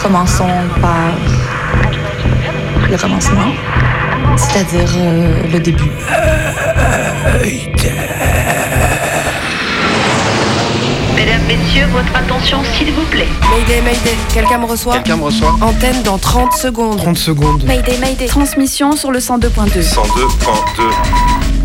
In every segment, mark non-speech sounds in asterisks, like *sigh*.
Commençons par le commencement, c'est-à-dire euh, le début. Mesdames, Messieurs, votre attention s'il vous plaît. Mayday, Mayday, quelqu'un me reçoit Quelqu'un me reçoit Antenne dans 30 secondes. 30 secondes. Mayday, Mayday. Transmission sur le 102.2. 102.2.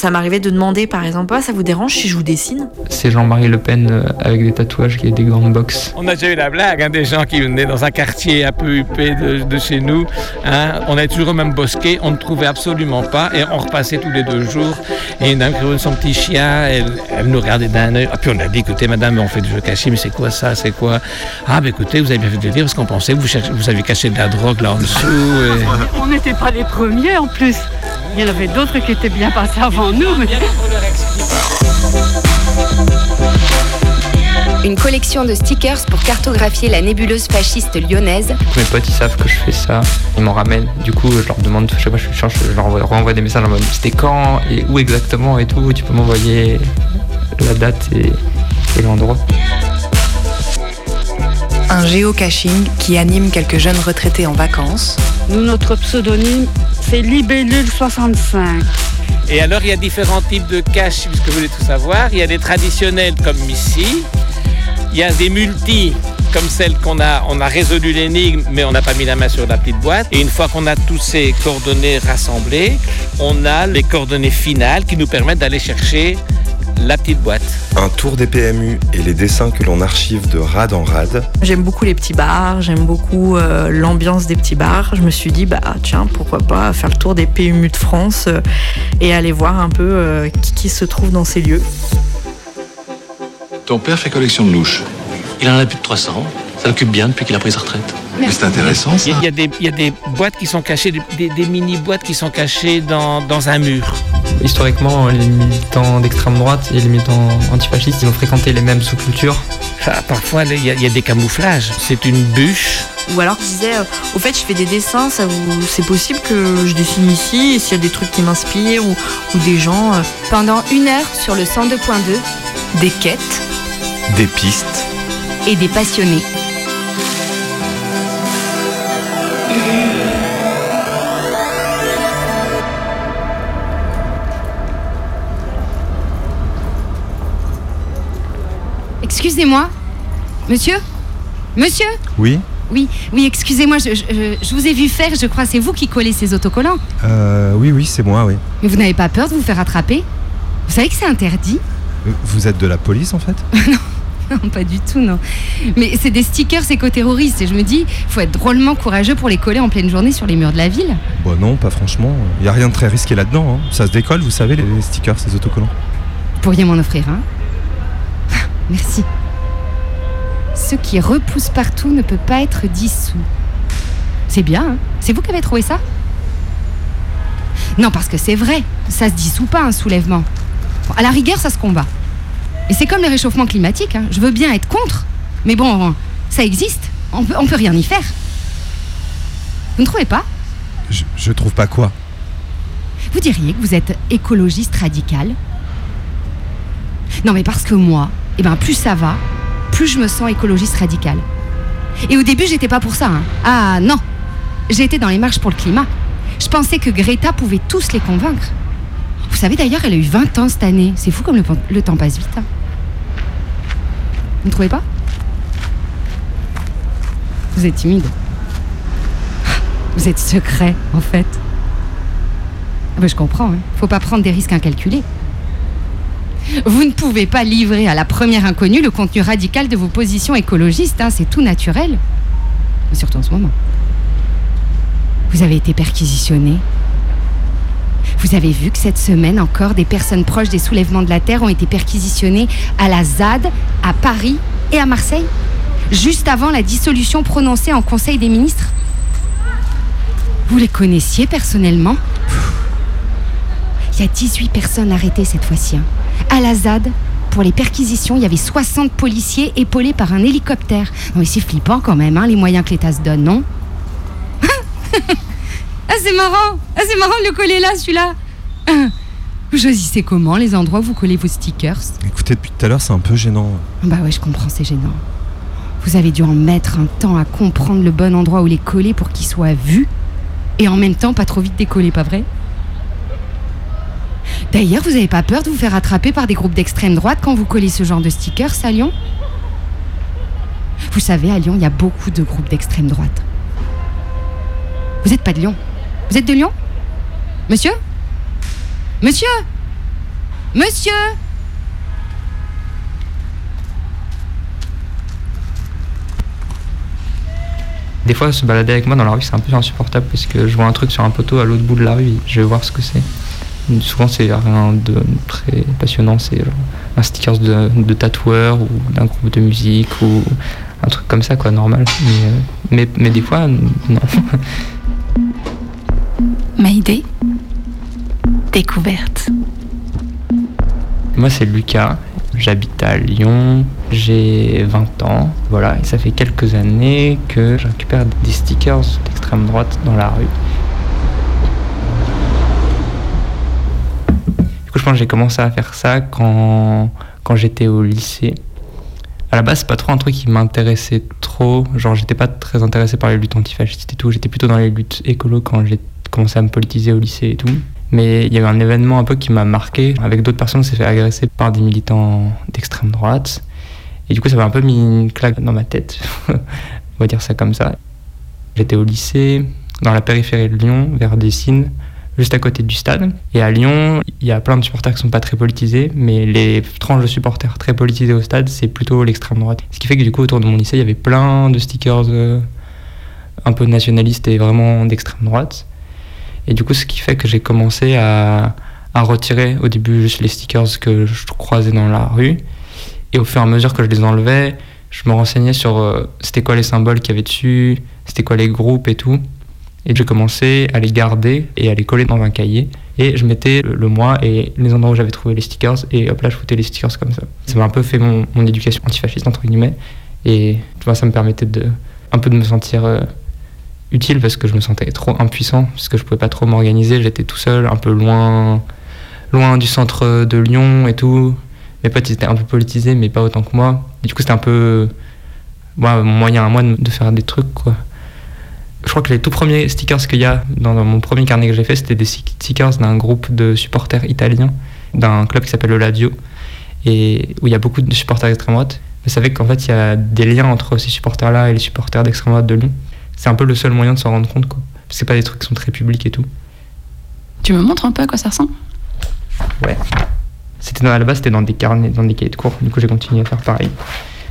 Ça m'arrivait de demander par exemple, ah, ça vous dérange si je vous dessine? C'est Jean-Marie Le Pen euh, avec des tatouages qui a des grandes boxes. On a déjà eu la blague, hein, des gens qui venaient dans un quartier un peu huppé de, de chez nous. hein. on est toujours au même bosquet, on ne trouvait absolument pas et on repassait tous les deux jours. Et une dame qui avait son petit chien, elle, elle nous regardait d'un œil. Ah, puis on a dit, écoutez madame, on fait du jeu caché, mais c'est quoi ça, c'est quoi? Ah, ben écoutez, vous avez bien fait de le dire parce qu'on pensait que vous, cherchez- vous avez caché de la drogue là en dessous. et- On n'était pas les premiers en plus. Il y en avait d'autres qui étaient bien passés avant nous. mais- Une collection de stickers pour cartographier la nébuleuse fasciste lyonnaise. Mes potes ils savent que je fais ça, ils m'en ramènent. Du coup, je leur demande, chaque fois que je change, je leur envoie, renvoie des messages en mode c'était quand et où exactement et tout. Tu peux m'envoyer la date et, et l'endroit. Un géocaching qui anime quelques jeunes retraités en vacances. Nous, notre pseudonyme, c'est Libellule65. Et alors, il y a différents types de caches, puisque vous voulez tout savoir. Il y a des traditionnels comme ici. Il y a des multis, comme celle qu'on a, on a résolu l'énigme, mais on n'a pas mis la main sur la petite boîte. Et une fois qu'on a tous ces coordonnées rassemblées, on a les coordonnées finales qui nous permettent d'aller chercher la petite boîte. Un tour des PMU et les dessins que l'on archive de rad en rad. J'aime beaucoup les petits bars, j'aime beaucoup euh, l'ambiance des petits bars. Je me suis dit, bah tiens, pourquoi pas faire le tour des PMU de France euh, et aller voir un peu euh, qui, qui se trouve dans ces lieux. Ton père fait collection de louches. Il en a plus de 300. Ça l'occupe bien depuis qu'il a pris sa retraite. Mais c'est intéressant, Il y, ça. a- il y a des, il y a des boîtes qui sont cachées, des, des- des mini-boîtes qui sont cachées dans, dans un mur. Historiquement, les militants d'extrême droite et les militants antifascistes, ils ont fréquenté les mêmes sous-cultures. Ah, parfois, il y, a- il y a des camouflages. C'est une bûche. Ou alors je disais, euh, au fait, je fais des dessins, ça vous, c'est possible que je dessine ici, et s'il y a des trucs qui m'inspirent ou, ou des gens. euh, Pendant une heure sur le 102.2, Des quêtes. Des pistes. et des passionnés. Excusez-moi, monsieur? Monsieur? Oui Oui, oui, excusez-moi, je, je- je vous ai vu faire, je crois, c'est vous qui collez ces autocollants. euh, Oui, oui, c'est moi, oui. Mais vous n'avez pas peur de vous faire attraper? Vous savez que c'est interdit? Euh, Vous êtes de la police, en fait? *laughs* Non, pas du tout, non. Mais c'est des stickers éco-terroristes et je me dis, il faut être drôlement courageux pour les coller en pleine journée sur les murs de la ville. Bon, non, pas franchement. Il n'y a rien de très risqué là-dedans. hein. Ça se décolle, vous savez, les les stickers, ces autocollants. Vous pourriez m'en offrir un Merci. Ce qui repousse partout ne peut pas être dissous. C'est bien, hein C'est vous qui avez trouvé ça? Non, parce que c'est vrai, ça se dissout pas un soulèvement. Bon, à la rigueur, ça se combat. Et c'est comme le réchauffement climatique, hein. je veux bien être contre, mais bon, ça existe, on peut, on peut rien y faire. Vous ne trouvez pas? Je, je trouve pas quoi. Vous diriez que vous êtes écologiste radical? Non, mais parce que moi, eh ben, plus ça va, plus je me sens écologiste radical. Et au début, j'étais pas pour ça. hein. Ah non J'étais dans les marches pour le climat. Je pensais que Greta pouvait tous les convaincre. Vous savez d'ailleurs, elle a eu 20 ans cette année. C'est fou comme le, le temps passe vite. hein. Vous ne trouvez pas? Vous êtes timide. Vous êtes secret, en fait. Ah ben, je comprends, hein. faut pas prendre des risques incalculés. Vous ne pouvez pas livrer à la première inconnue le contenu radical de vos positions écologistes, hein, c'est tout naturel. Surtout en ce moment. Vous avez été perquisitionné. Vous avez vu que cette semaine encore, des personnes proches des soulèvements de la Terre ont été perquisitionnées à la ZAD, à Paris et à Marseille, juste avant la dissolution prononcée en Conseil des ministres Vous les connaissiez personnellement? Il y a 18 personnes arrêtées cette fois-ci. hein. À la ZAD, pour les perquisitions, il y avait 60 policiers épaulés par un hélicoptère. Non mais c'est flippant quand même, hein, les moyens que l'État se donne, non? *laughs* Ah c'est marrant Ah c'est marrant de le coller là, celui-là Vous choisissez comment les endroits où vous collez vos stickers? Écoutez, depuis tout à l'heure, c'est un peu gênant. Bah ouais, je comprends, c'est gênant. Vous avez dû en mettre un temps à comprendre le bon endroit où les coller pour qu'ils soient vus et en même temps pas trop vite décoller, pas vrai? D'ailleurs, vous avez pas peur de vous faire attraper par des groupes d'extrême droite quand vous collez ce genre de stickers à Lyon? Vous savez, à Lyon, il y a beaucoup de groupes d'extrême droite. Vous n'êtes pas de Lyon? Vous êtes de Lyon? Monsieur? Monsieur? Monsieur? Des fois, se balader avec moi dans la rue, c'est un peu insupportable parce que je vois un truc sur un poteau à l'autre bout de la rue, je vais voir ce que c'est. Souvent, c'est rien de très passionnant, c'est un sticker de, de tatoueur ou d'un groupe de musique ou un truc comme ça, quoi, normal. Mais, euh, mais, mais des fois, non. *laughs* Maïdé. Découverte. Moi, c'est Lucas. J'habite à Lyon. J'ai 20 ans. Voilà. Et ça fait quelques années que je récupère des stickers d'extrême droite dans la rue. Du coup, je pense que j'ai commencé à faire ça quand, quand j'étais au lycée. À la base, c'est pas trop un truc qui m'intéressait trop. Genre, j'étais pas très intéressé par les luttes antifascistes et tout. J'étais plutôt dans les luttes écolo quand j'ai commencé à me politiser au lycée et tout. Mais il y a eu un événement un peu qui m'a marqué. Avec d'autres personnes, on s'est fait agresser par des militants d'extrême droite. Et du coup, ça m'a un peu mis une claque dans ma tête. *laughs* on va dire ça comme ça. J'étais au lycée, dans la périphérie de Lyon, vers Dessines, juste à côté du stade. Et à Lyon, il y a plein de supporters qui sont pas très politisés, mais les tranches de supporters très politisés au stade, c'est plutôt l'extrême droite. Ce qui fait que du coup, autour de mon lycée, il y avait plein de stickers euh, un peu nationalistes et vraiment d'extrême droite. Et du coup, ce qui fait que j'ai commencé à, à retirer au début juste les stickers que je croisais dans la rue. Et au fur et à mesure que je les enlevais, je me renseignais sur euh, c'était quoi les symboles qu'il y avait dessus, c'était quoi les groupes et tout. Et j'ai commencé à les garder et à les coller dans un cahier. Et je mettais le, mois et les endroits où j'avais trouvé les stickers. Et hop là, je foutais les stickers comme ça. Ça m'a un peu fait mon, mon éducation antifasciste, entre guillemets. Et tu vois, ça me permettait de, un peu de me sentir euh, utile parce que je me sentais trop impuissant, parce que je pouvais pas trop m'organiser. J'étais tout seul, un peu loin, loin du centre de Lyon et tout. Mes potes étaient un peu politisés, mais pas autant que moi. Et du coup, c'était un peu ouais, moyen à moi de, de faire des trucs, quoi. Je crois que les tout premiers stickers qu'il y a dans, dans mon premier carnet que j'ai fait, c'était des stickers d'un groupe de supporters italiens, d'un club qui s'appelle le Lazio, et où il y a beaucoup de supporters d'extrême droite. Vous savez qu'en fait, il y a des liens entre ces supporters-là et les supporters d'extrême droite de Lyon. C'est un peu le seul moyen de s'en rendre compte, quoi. C'est pas des trucs qui sont très publics et tout. Tu me montres un peu à quoi ça ressemble? Ouais. C'était dans, à la base, c'était dans des carnets, dans des cahiers de cours. Du coup, j'ai continué à faire pareil.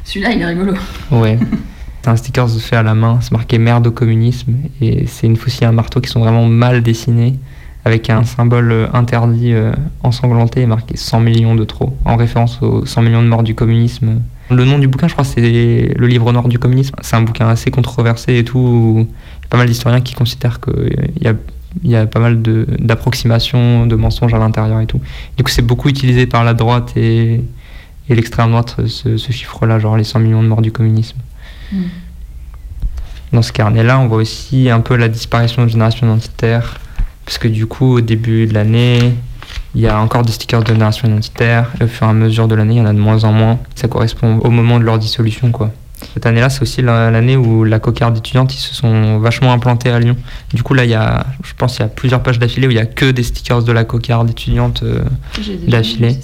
Celui-là, il est rigolo. Ouais. *laughs* C'est un sticker fait à la main, c'est marqué merde au communisme et c'est une faucille et un marteau qui sont vraiment mal dessinés avec un symbole euh, interdit euh, ensanglanté et marqué 100 millions de trop en référence aux 100 millions de morts du communisme. Le nom du bouquin, je crois, c'est Le livre noir du communisme. C'est un bouquin assez controversé et tout. où Il y a pas mal d'historiens qui considèrent qu'il y a, il y a pas mal d'approximations, de, mensonges à l'intérieur et tout. Du coup, c'est beaucoup utilisé par la droite et, et l'extrême droite, ce, ce chiffre-là, genre les 100 millions de morts du communisme. Dans ce carnet-là, on voit aussi un peu la disparition de génération identitaire, parce que du coup, au début de l'année, il y a encore des stickers de génération identitaire, et au fur et à mesure de l'année, il y en a de moins en moins. Ça correspond au moment de leur dissolution, quoi. Cette année-là, c'est aussi la- l'année où la cocarde étudiante, ils se sont vachement implantés à Lyon. Du coup, là, il y a, je pense, qu'il y a plusieurs pages d'affilée où il y a que des stickers de la cocarde étudiante euh, d'affilée.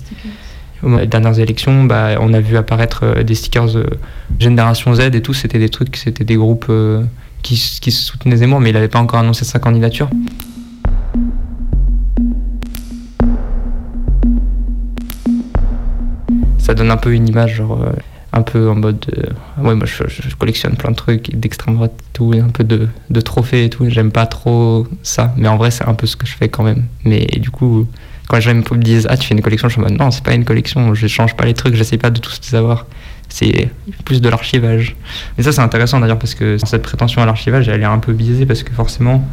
Au moment des dernières élections, bah, on a vu apparaître euh, des stickers euh, Génération Z et tout. C'était des trucs, c'était des groupes euh, qui, qui soutenaient Zemmour, mais il n'avait pas encore annoncé sa candidature. Ça donne un peu une image, genre, un peu en mode. ouais, moi je, collectionne plein de trucs, d'extrême droite et tout, et un peu de, de trophées et tout. J'aime pas trop ça, mais en vrai, c'est un peu ce que je fais quand même. Mais du coup, quand les gens me disent Ah, tu fais une collection, je suis en mode Non, c'est pas une collection, je change pas les trucs, j'essaie pas de tous les avoir. C'est plus de l'archivage. Mais ça, c'est intéressant d'ailleurs parce que cette prétention à l'archivage, elle est un peu biaisée parce que forcément,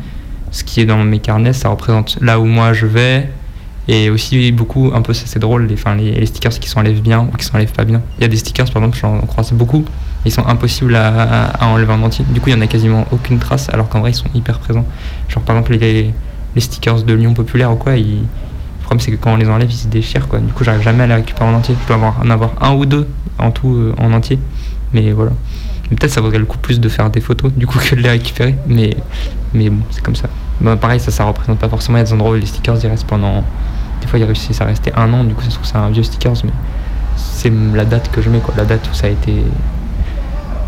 ce qui est dans mes carnets, ça représente là où moi je vais. Et aussi beaucoup, un peu c'est drôle, les, enfin, les, les stickers qui s'enlèvent bien ou qui s'enlèvent pas bien. Il y a des stickers par exemple, j'en croise beaucoup, ils sont impossibles à, à enlever en entier. Du coup, il y en a quasiment aucune trace, alors qu'en vrai ils sont hyper présents. Genre par exemple les, les stickers de Lyon populaire ou quoi, ils, le problème c'est que quand on les enlève, ils se déchirent quoi. Du coup, j'arrive jamais à les récupérer en entier. Je peux avoir, en avoir un ou deux en tout euh, en entier, mais voilà. Peut-être ça vaudrait le coup plus de faire des photos du coup que de les récupérer, mais, mais bon, c'est comme ça. Bah, pareil, ça, ça représente pas forcément. Il y a des endroits où les stickers ils restent pendant. Des fois, ils réussissent à rester un an, du coup, ça se trouve c'est un vieux stickers, mais c'est la date que je mets, quoi. La date où ça a été,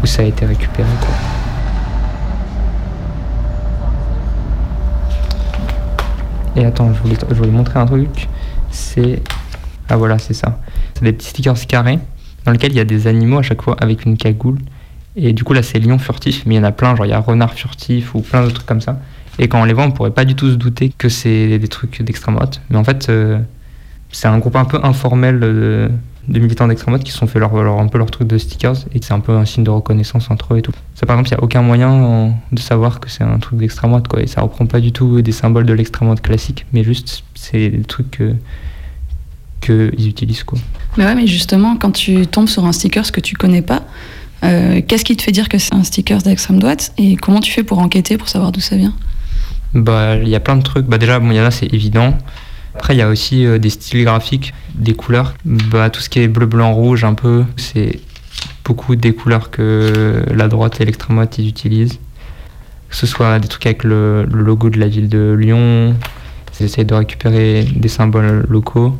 où ça a été récupéré, quoi. Et attends, je voulais, montrer un truc. C'est. Ah voilà, c'est ça. C'est des petits stickers carrés dans lesquels il y a des animaux à chaque fois avec une cagoule. Et du coup, là, c'est lion furtif, mais il y en a plein, genre il y a renard furtif ou plein d'autres trucs comme ça. Et quand on les voit, on pourrait pas du tout se douter que c'est des trucs d'extrême droite. Mais en fait, euh, c'est un groupe un peu informel euh, de militants d'extrême droite qui se sont fait leur, leur- un peu leur truc de stickers et que c'est un peu un signe de reconnaissance entre eux et tout. Ça, par exemple, il n'y a aucun moyen euh, de savoir que c'est un truc d'extrême droite, quoi. Et ça reprend pas du tout des symboles de l'extrême droite classique, mais juste, c'est des trucs que qu'ils utilisent, quoi. Mais ouais, mais justement, quand tu tombes sur un sticker que tu connais pas, euh, qu'est-ce qui te fait dire que c'est un sticker d'extrême droite et comment tu fais pour enquêter pour savoir d'où ça vient? Bah, il y a plein de trucs. Bah, déjà, bon, il y en a, c'est évident. Après, il y a aussi euh, des styles graphiques, des couleurs. Bah, tout ce qui est bleu, blanc, rouge, un peu, c'est beaucoup des couleurs que la droite et l'extrême droite utilisent. Que ce soit des trucs avec le, le logo de la ville de Lyon, ils essayent de récupérer des symboles locaux,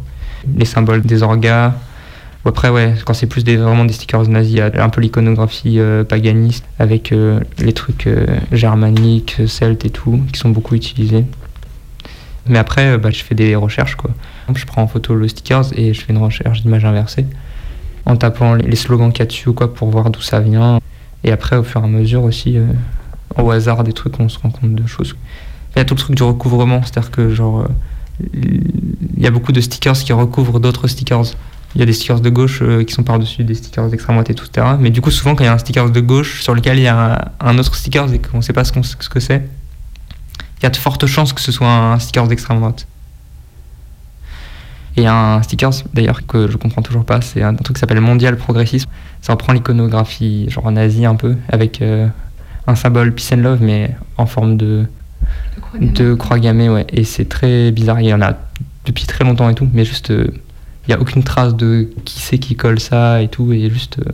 les symboles des orgas. Après, ouais, quand c'est plus des, vraiment des stickers nazis, il y a un peu l'iconographie euh, paganiste avec euh, les trucs germaniques, celtes et tout, qui sont beaucoup utilisés. Mais après, euh, bah, je fais des recherches, quoi. Je prends en photo le stickers et je fais une recherche d'image inversée en tapant les slogans qu'il y a dessus ou quoi pour voir d'où ça vient. Et après, au fur et à mesure aussi, euh, au hasard des trucs, on se rend compte de choses. Il y a tout le truc du recouvrement, c'est-à-dire que genre, euh, il y a beaucoup de stickers qui recouvrent d'autres stickers. Il y a des stickers de gauche qui sont par-dessus des stickers d'extrême droite et tout, etc. Mais du coup, souvent, quand il y a un sticker de gauche sur lequel il y a un, autre sticker et qu'on ne sait pas ce que c'est, il y a de fortes chances que ce soit un sticker d'extrême droite. Et un sticker, d'ailleurs, que je comprends toujours pas, c'est un truc qui s'appelle Mondial Progressisme. Ça reprend l'iconographie, genre nazie un peu, avec euh, un symbole Peace and Love, mais en forme de, de croix gammée, ouais. Et c'est très bizarre. Il y en a depuis très longtemps et tout, mais juste, euh, il n'y a aucune trace de qui c'est qui colle ça et tout, et juste, euh,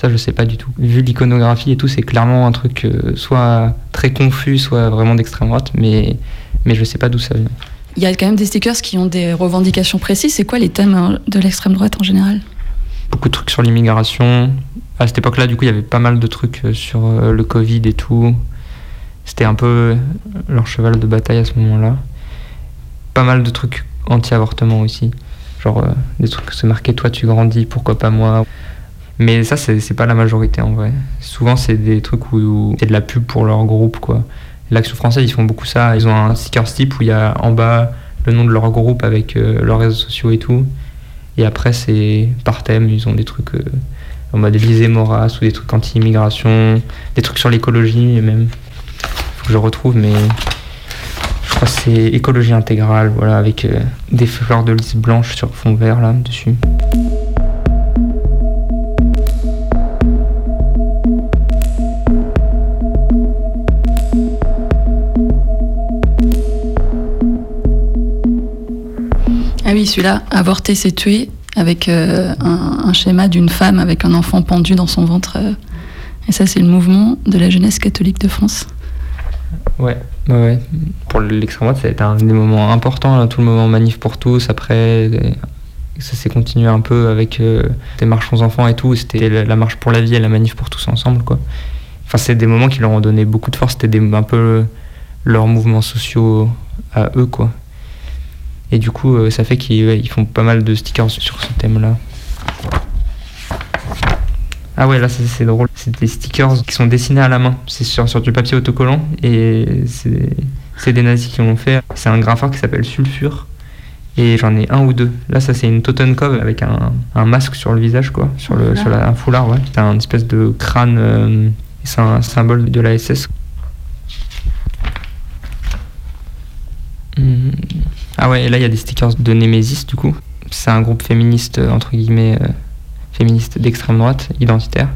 ça, je sais pas du tout. Vu l'iconographie et tout, c'est clairement un truc euh, soit très confus, soit vraiment d'extrême droite, mais, mais je sais pas d'où ça vient. Il y a quand même des stickers qui ont des revendications précises. C'est quoi les thèmes euh, de l'extrême droite en général? Beaucoup de trucs sur l'immigration. À cette époque-là, du coup, il y avait pas mal de trucs euh, sur euh, le Covid et tout. C'était un peu leur cheval de bataille à ce moment-là. Pas mal de trucs anti-avortement aussi. Genre euh, des trucs que se marquer Toi, tu grandis, pourquoi pas moi? Mais ça, c'est pas la majorité en vrai. Souvent, c'est des trucs où, c'est de la pub pour leur groupe, quoi. L'Action française, ils font beaucoup ça. Ils ont un sticker type où il y a en bas le nom de leur groupe avec euh, leurs réseaux sociaux et tout. Et après, c'est par thème, ils ont des trucs euh, en mode Moras ou des trucs anti-immigration, des trucs sur l'écologie même. Faut que je retrouve, mais je crois que c'est écologie intégrale, voilà, avec euh, des fleurs de lys blanches sur fond vert là dessus. Oui, celui-là, avorter, c'est tuer, avec euh, un, schéma d'une femme avec un enfant pendu dans son ventre. euh. et ça, c'est le mouvement de la jeunesse catholique de France. Ouais, ouais. Pour l'extrême droite, ça a été un des moments importants, tout le moment manif pour tous. Après, ça s'est continué un peu avec euh, des marches aux enfants et tout. C'était la, marche pour la vie et la manif pour tous ensemble, quoi. Enfin, c'est des moments qui leur ont donné beaucoup de force. C'était un peu leurs mouvements sociaux à eux, quoi. Et du coup, euh, ça fait qu'ils font pas mal de stickers sur ce thème-là. Ah ouais, là c'est drôle. C'est des stickers qui sont dessinés à la main. C'est sur, du papier autocollant et c'est des nazis qui l'ont fait. C'est un graffeur qui s'appelle Sulfure et j'en ai un ou deux. Là, ça c'est une Totenkopf avec un, masque sur le visage, quoi, sur le sur la, un foulard, ouais. C'est un espèce de crâne. euh, c'est un symbole de la SS. Ah ouais, et là il y a des stickers de Nemesis du coup. C'est un groupe féministe euh, entre guillemets euh, féministe d'extrême droite, identitaire.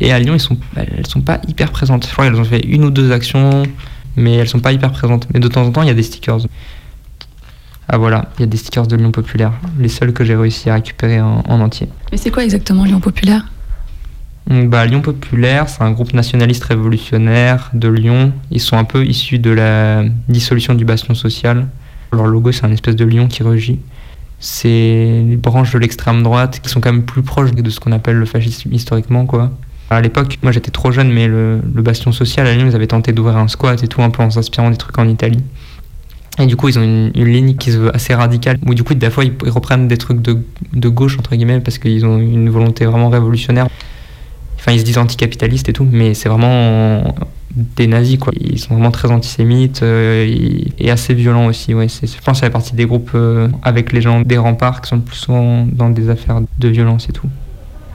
Et à Lyon, ils sont, bah, elles sont pas hyper présentes. Je crois qu'elles ont fait une ou deux actions, mais elles sont pas hyper présentes. Mais de temps en temps, il y a des stickers. Ah voilà, il y a des stickers de Lyon Populaire, les seuls que j'ai réussi à récupérer en, en entier. Mais c'est quoi exactement Lyon Populaire? Donc, bah, Lyon Populaire, c'est un groupe nationaliste révolutionnaire de Lyon. Ils sont un peu issus de la dissolution du bastion social. Leur logo, c'est un espèce de lion qui rugit. C'est des branches de l'extrême droite qui sont quand même plus proches de ce qu'on appelle le fascisme historiquement, quoi. À l'époque, moi j'étais trop jeune, mais le, bastion social à Lyon, ils avaient tenté d'ouvrir un squat et tout, un peu en s'inspirant des trucs en Italie. Et du coup, ils ont une, ligne qui se veut assez radicale, où du coup, des fois, ils, reprennent des trucs de gauche, entre guillemets, parce qu'ils ont une volonté vraiment révolutionnaire. Enfin, ils se disent anticapitalistes et tout, mais c'est vraiment des nazis, quoi. Ils sont vraiment très antisémites euh, et, assez violents aussi, ouais. C'est- Je pense que ça fait partie des groupes euh, avec les gens des remparts qui sont plus souvent dans des affaires de violence et tout.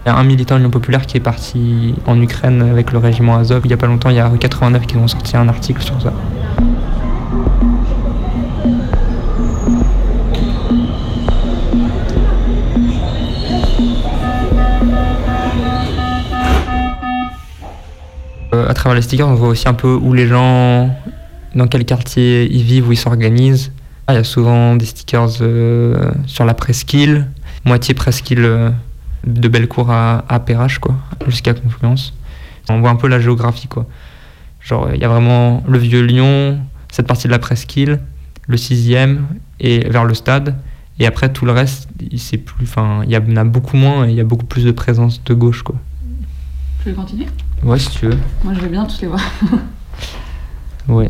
Il y a un militant de l'Union populaire qui est parti en Ukraine avec le régiment Azov il y a pas longtemps, il y a 89 qui ont sorti un article sur ça. Euh, à travers les stickers, on voit aussi un peu où les gens, dans quel quartier ils vivent, où ils s'organisent. Ah, Il y a souvent des stickers euh, sur la presqu'île, moitié presqu'île euh, de Bellecour à, à Perrache, quoi, jusqu'à Confluence. On voit un peu la géographie, quoi. Genre, il y a vraiment le vieux Lyon, cette partie de la presqu'île, le sixième, et vers le stade. Et après, tout le reste, c'est plus, enfin, il y en a beaucoup moins et il y a beaucoup plus de présence de gauche, quoi. Tu veux continuer? Ouais, si tu veux. Moi je veux bien tous les voir. *laughs* Ouais.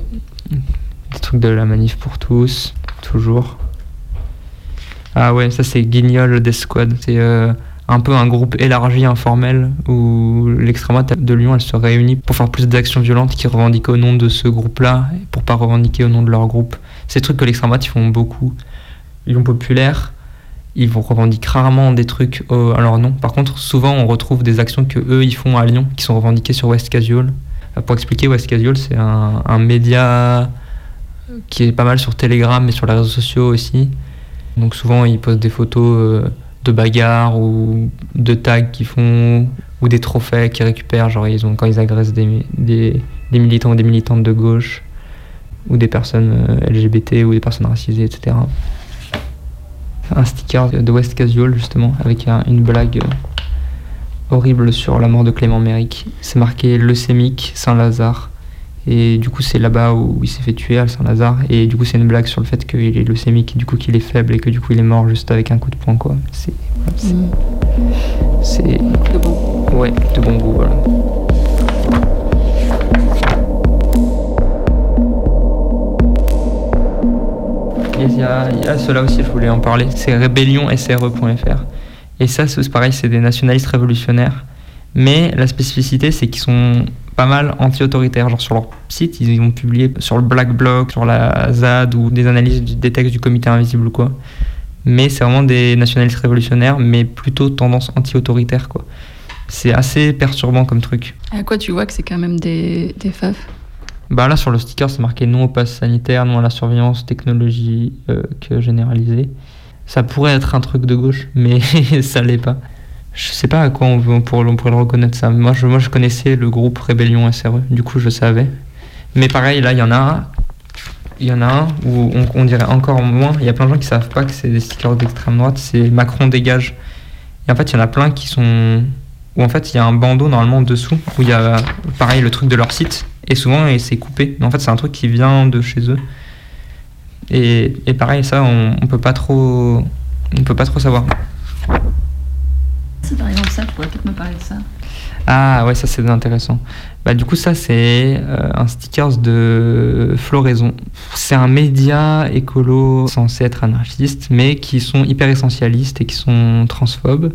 Des trucs de la manif pour tous, toujours. Ah ouais, ça c'est Guignol des Squad. C'est euh, un peu un groupe élargi, informel, où l'extrême droite de Lyon, elle se réunit pour faire plus d'actions violentes qui revendiquent au nom de ce groupe-là, et pour pas revendiquer au nom de leur groupe. C'est des trucs que l'extrême droite, ils font beaucoup. Lyon populaire, ils vont revendiquer rarement des trucs au- à leur nom. Par contre, souvent, on retrouve des actions que eux, ils font à Lyon, qui sont revendiquées sur West Casual. Euh, Pour expliquer, West Casual, c'est un, média qui est pas mal sur Telegram et sur les réseaux sociaux aussi. Donc souvent, ils postent des photos euh, de bagarres ou de tags qu'ils font ou des trophées qu'ils récupèrent. Genre, ils ont, quand ils agressent des, militants ou des militantes de gauche ou des personnes euh, LGBT ou des personnes racisées, etc. Un sticker de West Casual, justement, avec un- une blague euh, horrible sur la mort de Clément Méric. C'est marqué leucémique Saint-Lazare. Et du coup, c'est là-bas où il s'est fait tuer à Saint-Lazare. Et du coup, c'est une blague sur le fait qu'il est leucémique, du coup, qu'il est faible et que du coup, il est mort juste avec un coup de poing, quoi. C'est. c'est- C'est. De bon. Ouais, de bon goût, voilà. Il y a, y cela aussi, je voulais en parler. C'est rébellionsre.fr. Et ça, c'est pareil, c'est des nationalistes révolutionnaires. Mais la spécificité, c'est qu'ils sont pas mal anti-autoritaires. Genre sur leur site, ils ont publié sur le Black Bloc, sur la ZAD ou des analyses des textes du comité invisible ou quoi. Mais c'est vraiment des nationalistes révolutionnaires, mais plutôt tendance anti-autoritaire quoi. C'est assez perturbant comme truc. À quoi tu vois que c'est quand même des, des faves Bah là sur le sticker c'est marqué non au pass sanitaire, non à la surveillance, technologie euh, que généralisée. Ça pourrait être un truc de gauche, *laughs* mais ça l'est pas. Je sais pas à quoi on, veut- on pourrait, le reconnaître ça. Moi je, moi je connaissais le groupe Rébellion SRE, du coup je savais. Mais pareil là il y en a un, il y en a un où on, on dirait encore moins. Il y a plein de gens qui savent pas que c'est des stickers d'extrême droite, c'est Macron dégage. Et en fait il y en a plein qui sont où en fait il y a un bandeau normalement dessous où il y a pareil le truc de leur site et souvent et c'est coupé. En fait c'est un truc qui vient de chez eux. Et, et pareil ça on, on peut pas trop on peut pas trop savoir. Si par exemple ça, tu pourrais peut-être me parler de ça. ah ouais ça c'est intéressant. Bah du coup ça c'est euh, un stickers de Floraison. C'est un média écolo censé être anarchiste mais qui sont hyper essentialistes et qui sont transphobes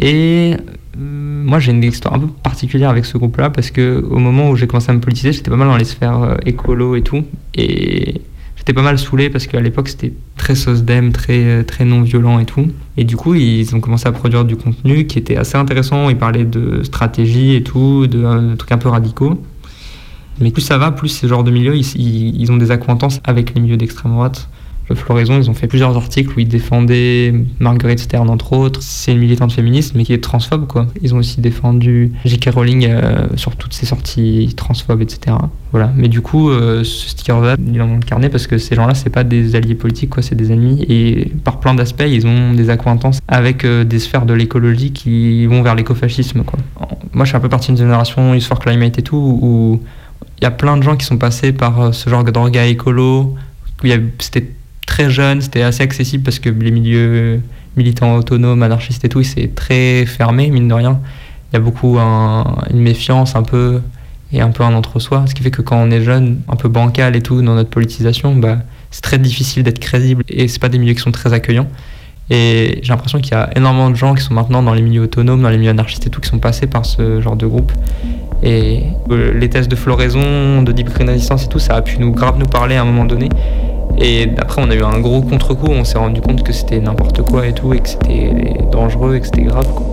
Et euh, moi, j'ai une histoire un peu particulière avec ce groupe-là parce que au moment où j'ai commencé à me politiser, j'étais pas mal dans les sphères euh, écolo et tout. Et j'étais pas mal saoulé parce qu'à l'époque, c'était très SOSDEM, très, euh, très non violent et tout. Et du coup, ils ont commencé à produire du contenu qui était assez intéressant. Ils parlaient de stratégie et tout, de, trucs un peu radicaux. Mais plus ça va, plus ce genre de milieu, ils- ils ont des acquaintances avec les milieux d'extrême droite. Floraison, ils ont fait plusieurs articles où ils défendaient Marguerite Stern, entre autres. C'est une militante féministe, mais qui est transphobe, quoi. Ils ont aussi défendu J.K. Rowling euh, sur toutes ses sorties transphobes, etc. Voilà. Mais du coup, euh, ce sticker-là, ils l'ont incarné parce que ces gens-là, c'est pas des alliés politiques, quoi, c'est des ennemis. Et par plein d'aspects, ils ont des acquaintances avec euh, des sphères de l'écologie qui vont vers l'écofascisme, quoi. Moi, je suis un peu partie d'une génération Youth for Climate et tout, où il y a plein de gens qui sont passés par euh, ce genre d'orga écolo. où il C'était très jeune, c'était assez accessible parce que les milieux militants autonomes, anarchistes et tout, c'est très fermé, mine de rien. Il y a beaucoup un- une méfiance un peu et un peu un entre-soi. Ce qui fait que quand on est jeune, un peu bancal et tout dans notre politisation, bah, c'est très difficile d'être crédible et c'est pas des milieux qui sont très accueillants. Et j'ai l'impression qu'il y a énormément de gens qui sont maintenant dans les milieux autonomes, dans les milieux anarchistes et tout, qui sont passés par ce genre de groupe. Et euh, les tests de floraison, de deep green resistance et tout, ça a pu nous grave nous parler à un moment donné. Et après, on a eu un gros contre-coup, on s'est rendu compte que c'était n'importe quoi et tout, et que c'était dangereux et que c'était grave. Quoi.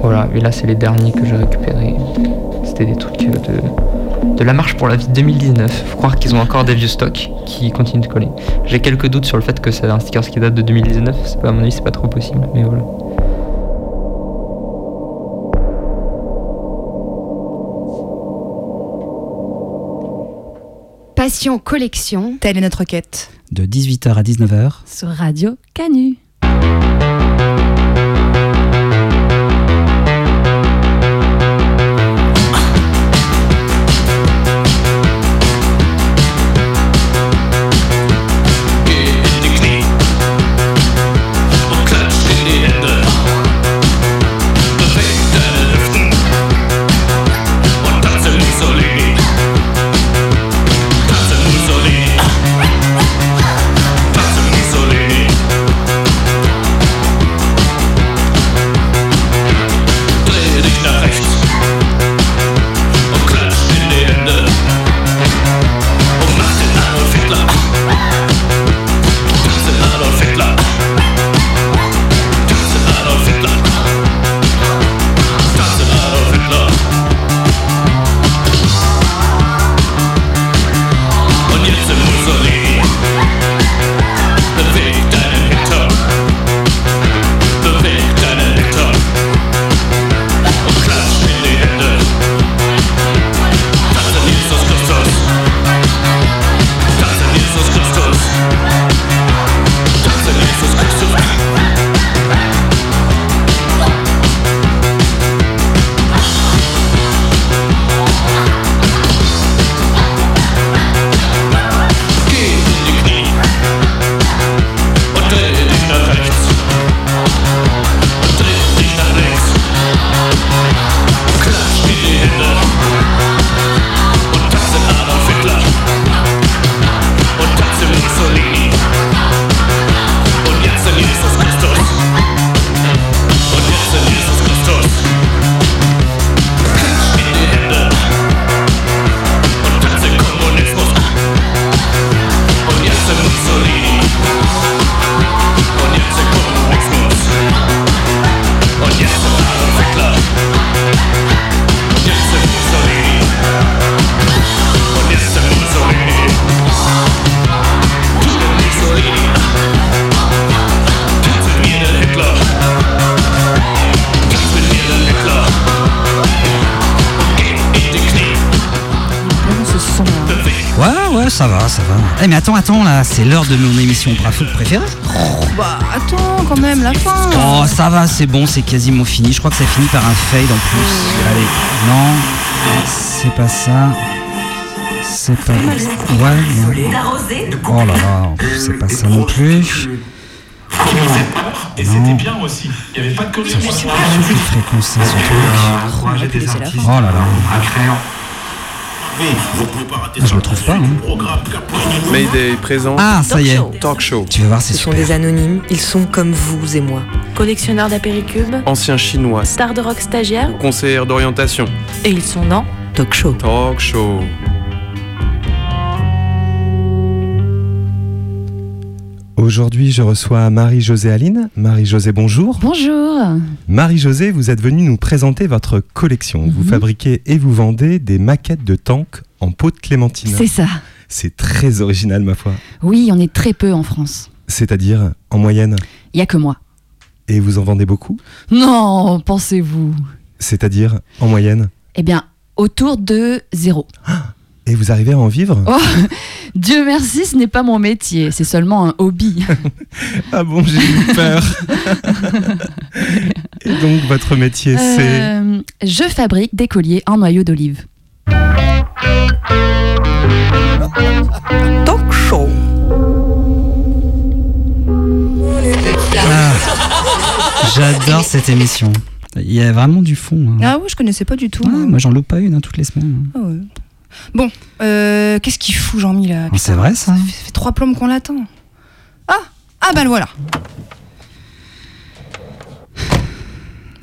Voilà, et là, c'est les derniers que j'ai récupérés. C'était des trucs euh, de, de la marche pour la vie 2019. Faut croire qu'ils ont encore des vieux stocks qui continuent de coller. J'ai quelques doutes sur le fait que c'est un sticker qui date de 2019. C'est pas, à mon avis, c'est pas trop possible, mais voilà. Passion collection. Telle est notre quête. De 18h à 19h. Sur Radio Canu. C'est l'heure de mon émission Bravo préférée. Bah attends, quand même, la fin. Oh, ça va, c'est bon, c'est quasiment fini. Je crois que ça finit par un fade en plus. Allez, non, c'est pas ça. C'est pas. Ouais, non. Oh là là, c'est pas ça non plus. Et c'était bien aussi. Il n'y avait pas de collision. Je sais pas sur quelle fréquence c'est ce truc. Oh là là. Je le trouve pas. hein. Mayday présent. Ah, ça y est. Talk show. Tu vas voir, c'est Ce sont des anonymes, ils sont comme vous et moi. Collectionneur d'apéricubes, Ancien chinois. star de rock stagiaire, Conseillère d'orientation. Et ils sont dans Talk Show. Talk show. Aujourd'hui, je reçois Marie-Josée Aline. Marie-Josée, bonjour. Bonjour. Marie-Josée, vous êtes venue nous présenter votre collection. Vous Mhm. fabriquez et vous vendez des maquettes de tanks en peau de clémentine. C'est ça. C'est très original, ma foi. Oui, on est très peu en France. C'est-à-dire, en moyenne. Il y a que moi. Et vous en vendez beaucoup? Non, pensez-vous. C'est-à-dire, en moyenne? Eh bien, autour de zéro. Et vous arrivez à en vivre Oh, Dieu merci, ce n'est pas mon métier, c'est seulement un hobby. Ah bon, j'ai eu peur. *laughs* et donc, votre métier, c'est... Euh, je fabrique des colliers en noyau d'olive. Talk Show. Ah, J'adore cette émission. Il y a vraiment du fond. hein. Ah ouais, je connaissais pas du tout. Ah, moi, j'en loupe pas une hein, toutes les semaines. Ah ouais. Bon, euh, qu'est-ce qu'il fout Jean-Mi là c'est vrai, ça Ça fait trois plombes qu'on l'attend. Ah Ah bah le voilà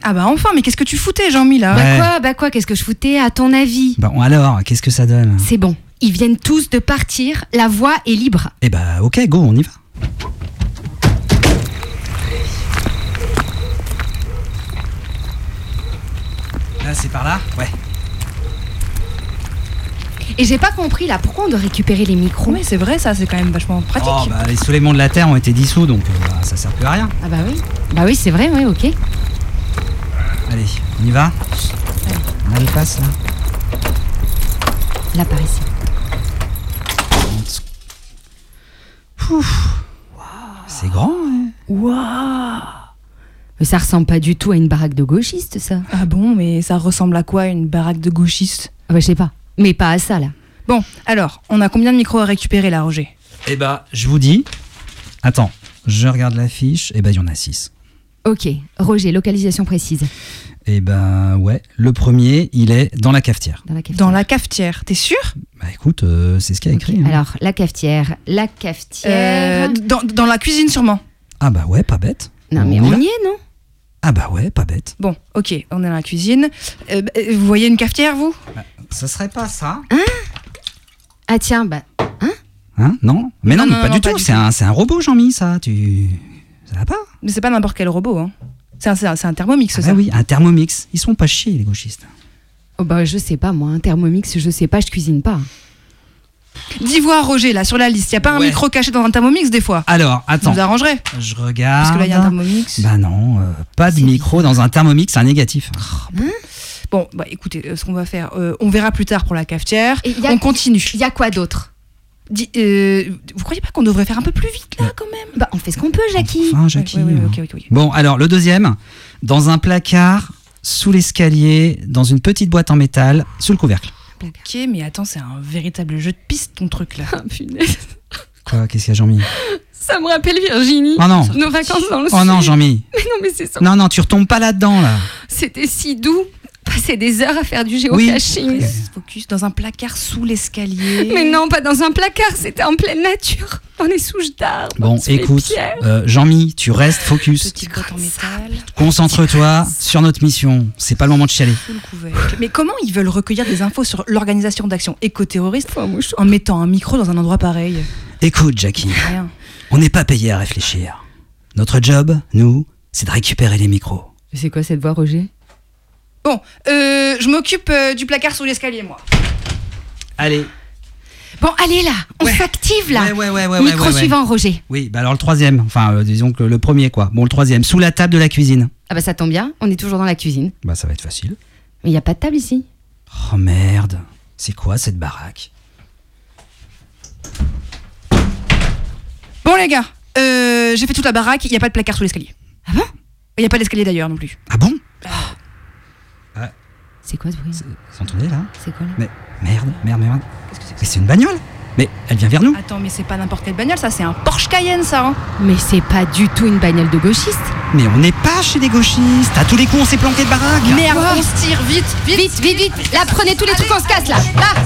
Ah bah enfin, mais qu'est-ce que tu foutais Jean-Mi là Bah quoi, bah quoi, qu'est-ce que je foutais à ton avis? Bon, alors, qu'est-ce que ça donne? C'est bon, ils viennent tous de partir, la voie est libre. Eh bah, ok, go, on y va. Là, c'est par là? Ouais. Et j'ai pas compris là, pourquoi on doit récupérer les micros Oui, c'est vrai ça, c'est quand même vachement pratique. Oh, bah, les soulèvements de la Terre ont été dissous, donc euh, bah, ça sert plus à rien. Ah bah oui. Bah oui, c'est vrai, oui, ok. Allez, on y va On a le passe, là Là par ici. C'est grand, hein Waouh Mais ça ressemble pas du tout à une baraque de gauchistes, ça. Ah bon, mais ça ressemble à quoi une baraque de gauchistes Ah bah je sais pas. Mais pas à ça là. Bon, alors, on a combien de micros à récupérer là, Roger? Eh bah, je vous dis. Attends, je regarde la fiche. Eh bah, il y en a 6. Ok, Roger, localisation précise. Eh bah, ouais. Le premier, il est dans la cafetière. Dans la cafetière. Dans la cafetière, t'es sûr? Bah, écoute, euh, c'est ce qu'il y a écrit. hein. Alors, la cafetière. La cafetière. Euh, dans, dans la cuisine sûrement. Ah, bah, ouais, pas bête. Non, mais On y est, non? Ah, bah, ouais, pas bête. Bon, ok, on est dans la cuisine. Euh, bah, vous voyez une cafetière, vous? Ça serait pas ça Ah tiens, bah. Hein? Non Mais non, Non, mais non, pas non, du pas tout. C'est un, un robot, Jean-Mi, ça. Tu. Ça va pas Mais c'est pas n'importe quel robot, hein. C'est un, c'est un- c'est un thermomix, Ah, ça. bah oui, un thermomix. Ils sont pas chiés, les gauchistes. Oh bah je sais pas moi, un thermomix, je sais pas, je cuisine pas. Dis voir Roger, là, sur la liste. Y a pas un micro caché dans un thermomix, des fois Alors, Ça attends. nous arrangerait. Je regarde. Parce que là, il y a un thermomix. Bah non, euh, pas de micro dans un thermomix, un négatif. Bon, bah écoutez, euh, ce qu'on va faire, euh, on verra plus tard pour la cafetière. Et y a- On continue. Il y a quoi d'autre? Euh, vous croyez pas qu'on devrait faire un peu plus vite, là, quand même? Bah on fait ce qu'on peut, Jackie. Enfin, Jackie. Ouais, ouais, ouais, ok, ok, ok. Bon, alors le deuxième, dans un placard, sous l'escalier, dans une petite boîte en métal, sous le couvercle. Ok, mais attends, c'est un véritable jeu de piste, ton truc, là. *laughs* Ah, punaise. Quoi, qu'est-ce qu'il y a, Jean-Mi? Ça me rappelle Virginie. Oh non. Nos vacances dans le Oh non. Jean-Mi. *laughs* Mais non, mais c'est ça. Non, non, tu retombes pas là-dedans, là. C'était si doux. Passer des heures à faire du Oui. géocaching. Focus dans un placard sous l'escalier. Mais non, pas dans un placard, c'était en pleine nature, dans les souches d'arbres. Bon, écoute, euh, Jean-Mi, tu restes focus. Petite boîte en métal. Concentre-toi sur notre mission. C'est pas le moment de chialer. Mais comment ils veulent recueillir des infos sur l'organisation d'action éco-terroriste en mettant un micro dans un endroit pareil Écoute, Jackie, Rien. on n'est pas payé à réfléchir. Notre job, nous, c'est de récupérer les micros. C'est quoi cette voix, Roger? Bon, euh, je m'occupe euh, du placard sous l'escalier, moi. Allez. Bon, allez là, on s'active là. Ouais, ouais, ouais, ouais, Micro ouais, ouais. suivant, Roger. Oui, bah alors le troisième, enfin euh, disons que le premier quoi. Bon, le troisième, sous la table de la cuisine. Ah bah ça tombe bien, on est toujours dans la cuisine. Bah ça va être facile. Mais il y a pas de table ici. Oh merde, c'est quoi cette baraque? Bon, les gars, euh, j'ai fait toute la baraque, il n'y a pas de placard sous l'escalier. Ah bon? Il n'y a pas d'escalier d'ailleurs non plus. Ah bon? C'est quoi ce bruit Vous entendez là C'est quoi là Mais merde, merde, merde. Mais c'est une bagnole Mais elle vient vers nous Attends, mais c'est pas n'importe quelle bagnole, ça, c'est un Porsche Cayenne, ça. hein. Mais c'est pas du tout une bagnole de gauchiste. Mais on n'est pas chez des gauchistes À tous les coups, on s'est planqué de baraque Merde, on se tire, vite, vite. Vite, vite, vite Là, prenez tous les trucs, on se casse là Là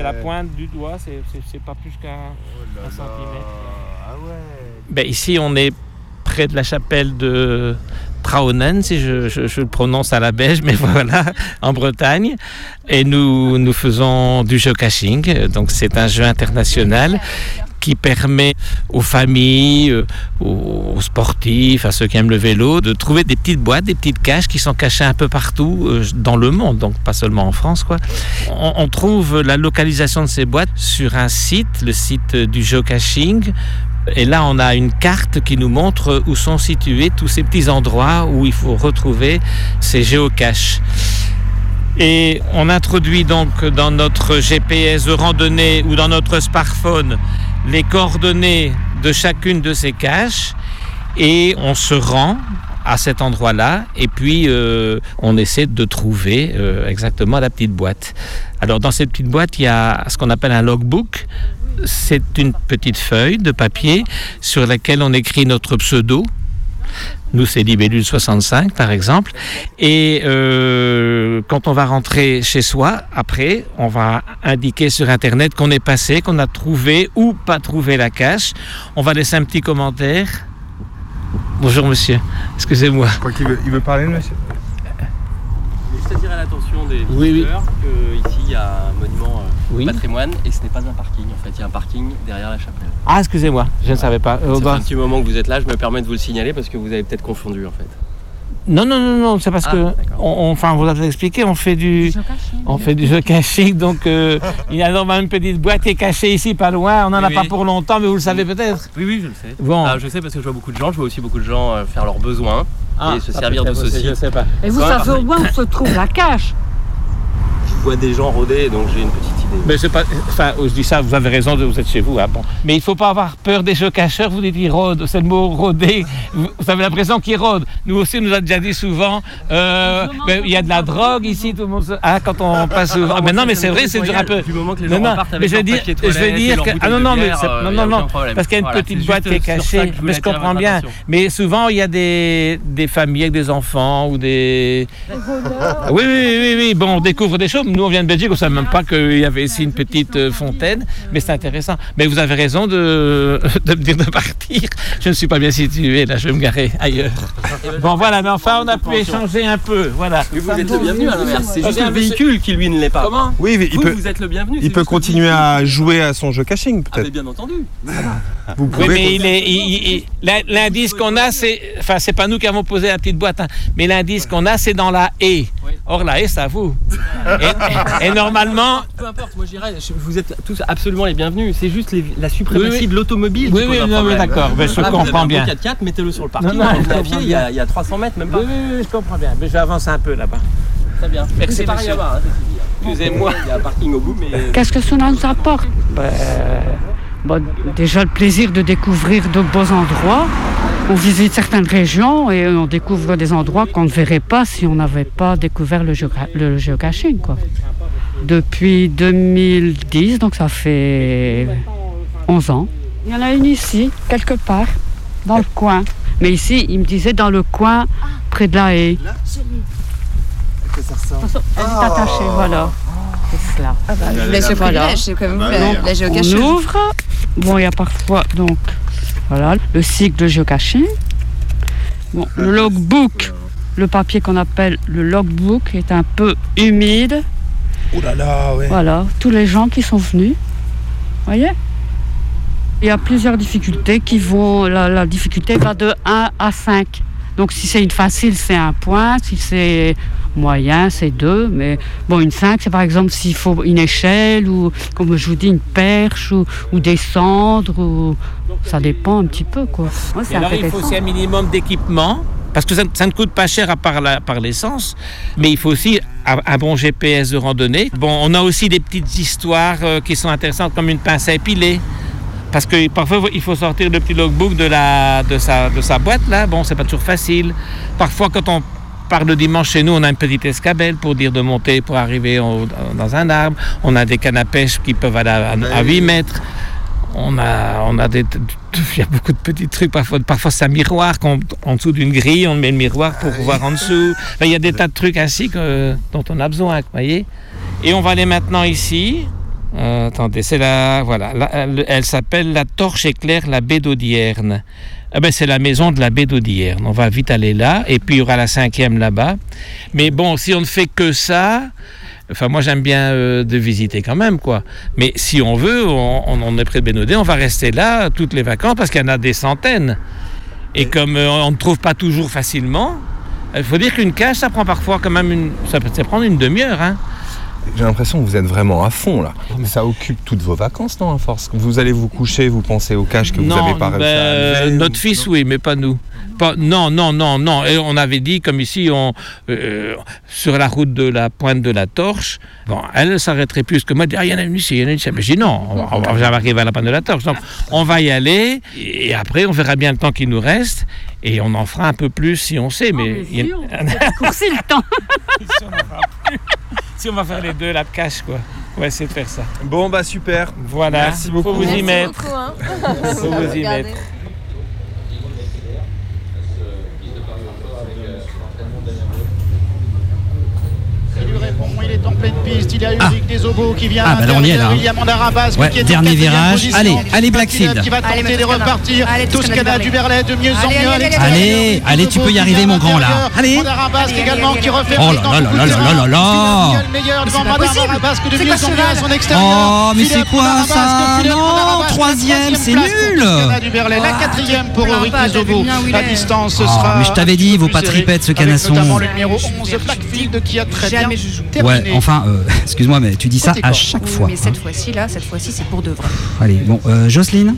la pointe du doigt, c'est- c'est c'est pas plus qu'un un centimètre. Ah ouais. Ben, ici, on est près de la chapelle de Traunen, si je, je- je le prononce à la belge, mais *laughs* voilà, en Bretagne. Et nous, nous faisons du geocaching. Donc, c'est un jeu international qui permet aux familles, euh, aux sportifs, à ceux qui aiment le vélo, de trouver des petites boîtes, des petites caches qui sont cachées un peu partout euh, dans le monde, donc pas seulement en France. Quoi. On, on trouve la localisation de ces boîtes sur un site, le site du geocaching. Et là, on a une carte qui nous montre où sont situés tous ces petits endroits où il faut retrouver ces géocaches. Et on introduit donc dans notre GPS de randonnée ou dans notre smartphone les coordonnées de chacune de ces caches et on se rend à cet endroit-là et puis euh, on essaie de trouver euh, exactement la petite boîte. Alors dans cette petite boîte, il y a ce qu'on appelle un logbook. C'est une petite feuille de papier sur laquelle on écrit notre pseudo. Nous, c'est Libellule 65, par exemple. Et euh, quand on va rentrer chez soi, après, on va indiquer sur Internet qu'on est passé, qu'on a trouvé ou pas trouvé la cache. On va laisser un petit commentaire. Bonjour, monsieur. Excusez-moi. il, veut, il veut parler, le monsieur Juste attirer l'attention des Oui, oui. visiteurs qu'ici il y a un monument euh, Oui. patrimoine et ce n'est pas un parking en fait, il y a un parking derrière la chapelle. Ah, excusez-moi, je ne savais pas. Euh, Ça fait bah, un petit moment que vous êtes là, je me permets de vous le signaler parce que vous avez peut-être confondu en fait. Non, non, non, non, c'est parce Ah, que, on, on- enfin, vous l'avez expliqué, on fait du, on fait du jeu caché, donc euh, il y a normalement une petite boîte qui est cachée ici, pas loin. On n'en a Oui, pas oui. pour longtemps, mais vous le savez peut-être. Oui, oui, je le sais. Bon. Ah, je sais parce que je vois beaucoup de gens, je vois aussi beaucoup de gens euh, faire leurs besoins Ah, et se servir de peut-être ce aussi, je site. sais pas. Et vous savez au moins où se trouve la cache. Je vois des gens rôder donc j'ai une petite. Mais c'est pas, enfin, je dis ça, vous avez raison, vous êtes chez vous, hein, bon. Mais il faut pas avoir peur des jeux cacheurs, vous dites ils rôdent, c'est le mot rôder, vous, vous avez l'impression qu'ils rôdent. Nous aussi, on nous a déjà dit souvent, euh, il y a de la drogue ici, tout le monde se... Ah, quand on *laughs* passe souvent. Ah, mais non, mais c'est vrai, c'est toujours un peu... Du moment que les Non, gens non, repartent mais je leur dire, je et dire que... Ah non, non, mais euh, non, non, non, parce qu'il y a une Voilà, petite boîte qui est cachée, mais je comprends bien. attention. Mais souvent, il y a des, des familles avec des enfants ou des... Oui, oui, oui, oui, oui. Bon, on découvre des choses. Nous, on vient de Belgique, on ne savait même pas qu'il y avait ici une petite euh, fontaine, mais c'est intéressant. Mais vous avez raison de, *laughs* de me dire de partir. Je ne suis pas bien situé, là, je vais me garer ailleurs. Bon, voilà, mais enfin, on a pu échanger un peu. Voilà. Mais vous êtes le bienvenu à l'inverse, c'est Ah, juste le véhicule qui lui ne l'est pas. Comment Oui, mais il Vous, peut, vous êtes le bienvenu. il peut continuer à jouer à son jeu caching, Ah, mais peut-être. bien entendu. Vous Oui, pouvez mais il est, il- il- il- l'in- l'indice qu'on a, c'est, enfin, c'est pas nous qui avons posé la petite boîte, hein, mais l'indice qu'on a, c'est dans la haie. Or, la haie, c'est à vous. *laughs* Et, et normalement, Peu importe, moi j'irai. je- Vous êtes tous absolument les bienvenus. C'est juste les- la suprématie Oui, oui. de l'automobile. Oui, qui oui, pose un non, mais problème. d'accord, mais je Voilà, vous comprends beau bien. 4x4, mettez-le sur le parking. Non, non, je comprends il y, a, il y a 300 mètres, même pas. oui, oui, oui, je comprends bien. Mais je vais avancer un peu là-bas. Très bien. Merci, C'est pareil monsieur. là-bas. hein, c'est. Excusez-moi. Il y a un parking au bout, mais. Qu'est-ce que cela nous apporte Ben, bon, Déjà le plaisir de découvrir de beaux endroits. On visite certaines régions et on découvre des endroits qu'on ne verrait pas si on n'avait pas découvert le, géoca- le géocaching. Quoi. Depuis 2010, donc ça fait 11 ans. Il y en a une ici, quelque part, dans le coin. Mais ici, il me disait dans le coin, près de la haie. Elle est attachée, voilà. C'est cela. je vous laisse le Voilà. comme vous, la on ouvre. Bon, il y a parfois donc voilà le cycle de géocaching. Bon, le logbook, le papier qu'on appelle le logbook est un peu humide. Oh là là, ouais. Voilà, tous les gens qui sont venus. Voyez? Il y a plusieurs difficultés qui vont. La, la difficulté va de 1 à 5. Donc si c'est une facile, c'est un point. Si c'est moyen, c'est deux. Mais bon, une 5, c'est par exemple s'il faut une échelle ou, comme je vous dis, une perche ou, ou descendre. Ou... Ça dépend un petit peu, quoi. Ouais, c'est Et alors, il faut aussi un minimum d'équipement. Parce que ça, ça ne coûte pas cher à part la- par l'essence, mais il faut aussi un, un bon GPS de randonnée. Bon, on a aussi des petites histoires euh, qui sont intéressantes, comme une pince à épiler. Parce que parfois, il faut sortir le petit logbook de, la, de, sa, de sa boîte, là. Bon, c'est pas toujours facile. Parfois, quand on part le dimanche chez nous, on a une petite escabelle pour dire de monter, pour arriver dans un arbre. On a des cannes à pêche qui peuvent aller à, à 8 mètres. On a, on a des, il y a beaucoup de petits trucs. Parfois, parfois c'est un miroir qu'on- en dessous d'une grille, on met le miroir pour voir en dessous. Enfin, il y a des tas de trucs ainsi que, dont on a besoin, vous voyez. Et on va aller maintenant ici. Euh, attendez, c'est la. Voilà. la- elle elle s'appelle la Torche éclair la baie d'Audierne. Ah ben, c'est la maison de la baie d'Audierne. On va vite aller là. Et puis, il y aura la cinquième là-bas. Mais bon, si on ne fait que ça. Enfin, moi, j'aime bien euh, de visiter quand même, quoi. Mais si on veut, on, est près de Bénodet, on va rester là toutes les vacances parce qu'il y en a des centaines. Et comme euh, on ne trouve pas toujours facilement, il faut dire qu'une cage, ça prend parfois quand même une. Ça peut prendre une demi-heure, hein. J'ai l'impression que vous êtes vraiment à fond là. Mais ça occupe toutes vos vacances, non, à force? Vous allez vous coucher, vous pensez aux caches que vous n'avez pas réussi ben, à euh, lever, notre fils, oui, mais pas nous. Pas, non, non, non, non. Et on avait dit, comme ici, on, euh, sur la route de la pointe de la Torche, bon, elle s'arrêterait plus que moi. Elle dit, Ah, il y en a une ici, il y en a une ici. Mais j'ai dit non, on va, on va jamais arriver à la pointe de la Torche. Donc, on va y aller, et après, on verra bien le temps qu'il nous reste, et on en fera un peu plus si on sait. Mais il y a- *laughs* Courser le temps. si on va faire les deux, la cache, quoi. On va essayer de faire ça. Bon, bah super. Voilà. Merci beaucoup. Faut vous y Merci mettre. beaucoup, hein. Faut vous y mettre. Il est en pleine piste, il y a Ulrich Desobo qui vient Ah, bah là, on y est, là, hein. William Andarabas Ouais, qui est en dernier virage. position. Allez, allez, Blackfield. qui va Allez, tenter de Toscana. repartir. Allez, Toscana du de mieux en mieux. allez, allez, tu peux y arriver, mon grand, là. Allez. Andarabas Allez, également allez, qui allez, refait Oh là là là là là là le meilleur devant que de mieux en mieux à son extérieur. Oh, mais c'est quoi ça Non, troisième, c'est nul. La Ah, quatrième pour La distance Oh, sera mais je t'avais dit, il vaut pas tripette, ce canasson. Notamment le numéro 11, Blackfield, qui a très bien Ouais, enfin, euh, *laughs* excuse-moi, mais tu dis ça à chaque Oui, fois. Mais hein. cette fois-ci, là, cette fois-ci, c'est pour de vrai. Allez, bon, euh, Jocelyne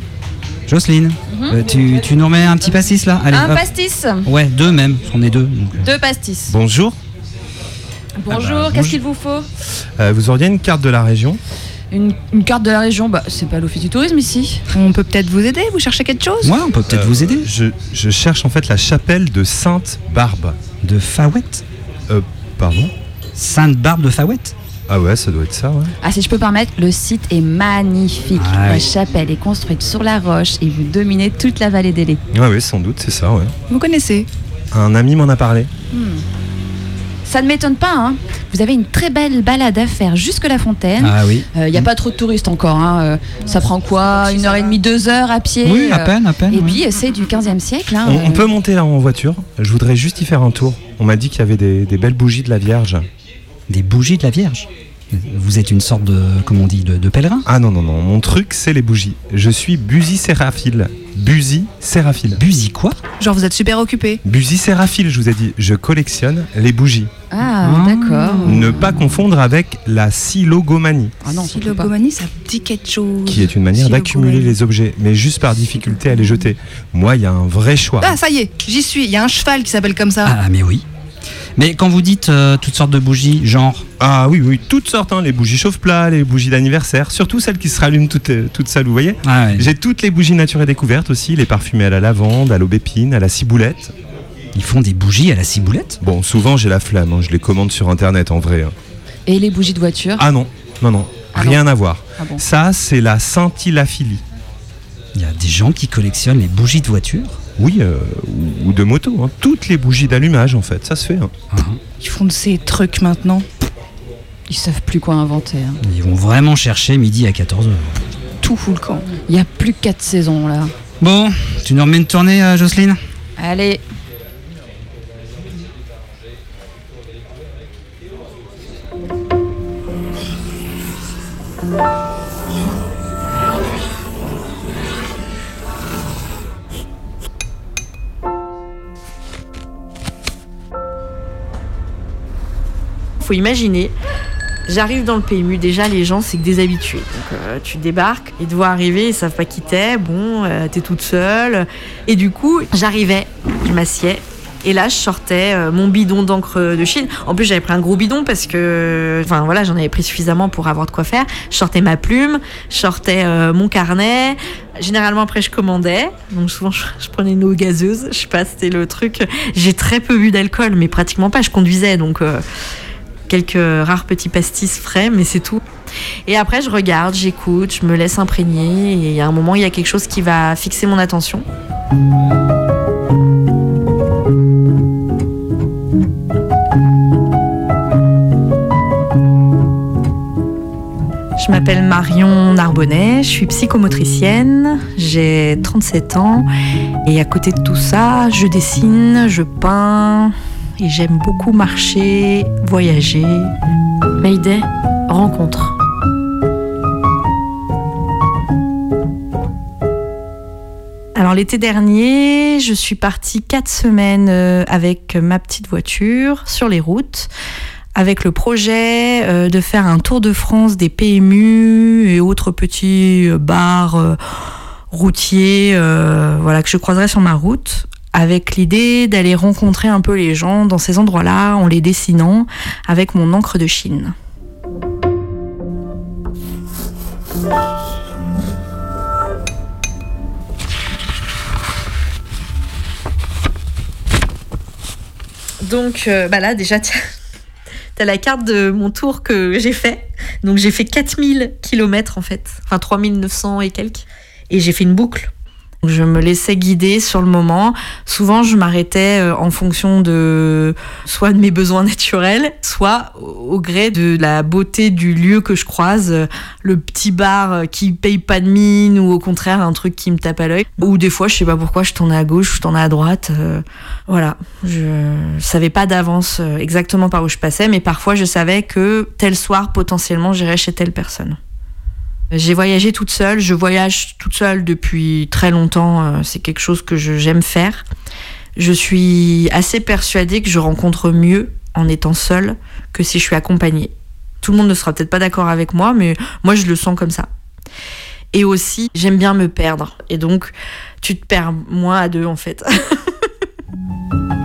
Jocelyne, euh, tu, tu nous remets un petit pastis là Allez, Un hop. pastis. Ouais, deux même, on est deux. donc. Deux pastis. Bonjour. Bonjour, bah, qu'est-ce qu'il vous faut Euh, vous auriez une carte de la région une, une carte de la région, bah c'est pas l'office du tourisme ici. On peut peut-être vous aider Vous cherchez quelque chose Ouais, on peut peut-être Euh, vous aider. je, je cherche en fait la chapelle de Sainte-Barbe. De Fawette Euh, pardon Sainte-Barbe de Fawette Ah ouais, ça doit être ça, ouais. Ah si je peux permettre, le site est magnifique. Ah la oui. chapelle est construite sur la roche et vous dominez toute la vallée des Lais. Ouais, oui, sans doute, c'est ça, ouais. Vous connaissez Un ami m'en a parlé. Ça ne m'étonne pas, hein. Vous avez une très belle balade à faire jusque la fontaine. Ah oui. Il n'y a pas trop de touristes encore. hein. Euh, ça prend quoi Une heure et demie, deux heures à pied Oui, à euh, peine, à peine. Et puis, euh, c'est du 15e siècle. hein. On, on peut monter là en voiture. Je voudrais juste y faire un tour. On m'a dit qu'il y avait des, des belles bougies de la Vierge. Des bougies de la Vierge Vous êtes une sorte de, comment on dit, de, de pèlerin Ah non, non, non. Mon truc, c'est les bougies. Je suis Buzy Séraphile. Buzy Séraphile. Buzy quoi Genre, vous êtes super occupé. Buzy Séraphile, je vous ai dit. Je collectionne les bougies. Ah, d'accord. Ne pas confondre avec la silogomanie, Ah non, Si surtout le pas. Gomani, ça dit quelque chose. qui est une manière Silogomanie. d'accumuler les objets, mais juste par difficulté à les jeter. Moi, il y a un vrai choix. Ah, ça y est, j'y suis. Il y a un cheval qui s'appelle comme ça. Ah, mais oui. Mais quand vous dites euh, toutes sortes de bougies, genre. Ah oui, oui, toutes sortes, hein, les bougies chauffe-plat, les bougies d'anniversaire, surtout celles qui se rallument toutes, euh, toutes seules, vous voyez Ah ouais. J'ai toutes les bougies nature et découvertes aussi, les parfumées à la lavande, à l'aubépine, à la ciboulette. Ils font des bougies à la ciboulette? Bon, souvent j'ai la flamme, hein, je les commande sur internet en vrai. hein. Et les bougies de voiture? Ah non, non, non, Ah rien à voir. Ah bon. Ça, c'est la scintillaphilie. Il y a des gens qui collectionnent les bougies de voiture? Oui, euh, ou, ou de moto, hein. toutes les bougies d'allumage en fait, ça se fait. hein. Ils font de ces trucs maintenant. Ils savent plus quoi inventer. hein. Ils vont vraiment chercher midi à 14h. Tout fout le camp. Il y a plus que quatre saisons là. Bon, tu nous remets une tournée, euh, Jocelyne? Allez. Faut imaginer. J'arrive dans le PMU, déjà les gens c'est que des habitués. Donc euh, tu débarques, ils te voient arriver, ils savent pas qui t'es, bon, euh, t'es toute seule. Et du coup, j'arrivais, je m'assieds. Et là, je sortais euh, mon bidon d'encre de Chine. En plus, j'avais pris un gros bidon parce que, enfin voilà, j'en avais pris suffisamment pour avoir de quoi faire. Je sortais ma plume, je sortais mon carnet. Généralement, après, je commandais. Donc souvent, je, prenais une eau gazeuse. Je sais pas, c'était le truc. J'ai très peu bu d'alcool, mais pratiquement pas. Je conduisais, donc quelques rares petits pastis frais, mais c'est tout. Et après, je regarde, j'écoute, je me laisse imprégner. Et à un moment, il y a quelque chose qui va fixer mon attention. Je m'appelle Marion Narbonnet, je suis psychomotricienne, j'ai 37 ans et à côté de tout ça, je dessine, je peins et j'aime beaucoup marcher, voyager. Mayday, rencontre. Alors l'été dernier, je suis partie quatre semaines euh, avec ma petite voiture sur les routes avec le projet euh, de faire un tour de France des PMU et autres petits euh, bars euh, routiers voilà, que je croiserai sur ma route avec l'idée d'aller rencontrer un peu les gens dans ces endroits-là en les dessinant avec mon encre de Chine. Donc euh, bah là déjà tiens, t'as la carte de mon tour que j'ai fait. Donc j'ai fait 4000 km en fait, enfin 3900 et quelques. Et j'ai fait une boucle. Je me laissais guider sur le moment. Souvent, je m'arrêtais euh, en fonction de soit de mes besoins naturels, soit au gré de la beauté du lieu que je croise. Euh, Le petit bar euh, qui paye pas de mine ou au contraire un truc qui me tape à l'œil. Ou des fois, je sais pas pourquoi, je tournais à gauche, je tournais à droite. euh, Voilà. Je savais pas d'avance exactement par où je passais, mais parfois je savais que tel soir, potentiellement, j'irais chez telle personne. J'ai voyagé toute seule, je voyage toute seule depuis très longtemps, euh, c'est quelque chose que j'aime faire. Je suis assez persuadée que je rencontre mieux en étant seule que si je suis accompagnée. Tout le monde ne sera peut-être pas d'accord avec moi, mais moi je le sens comme ça. Et aussi, j'aime bien me perdre. Et donc, tu te perds moins à deux en fait. *laughs*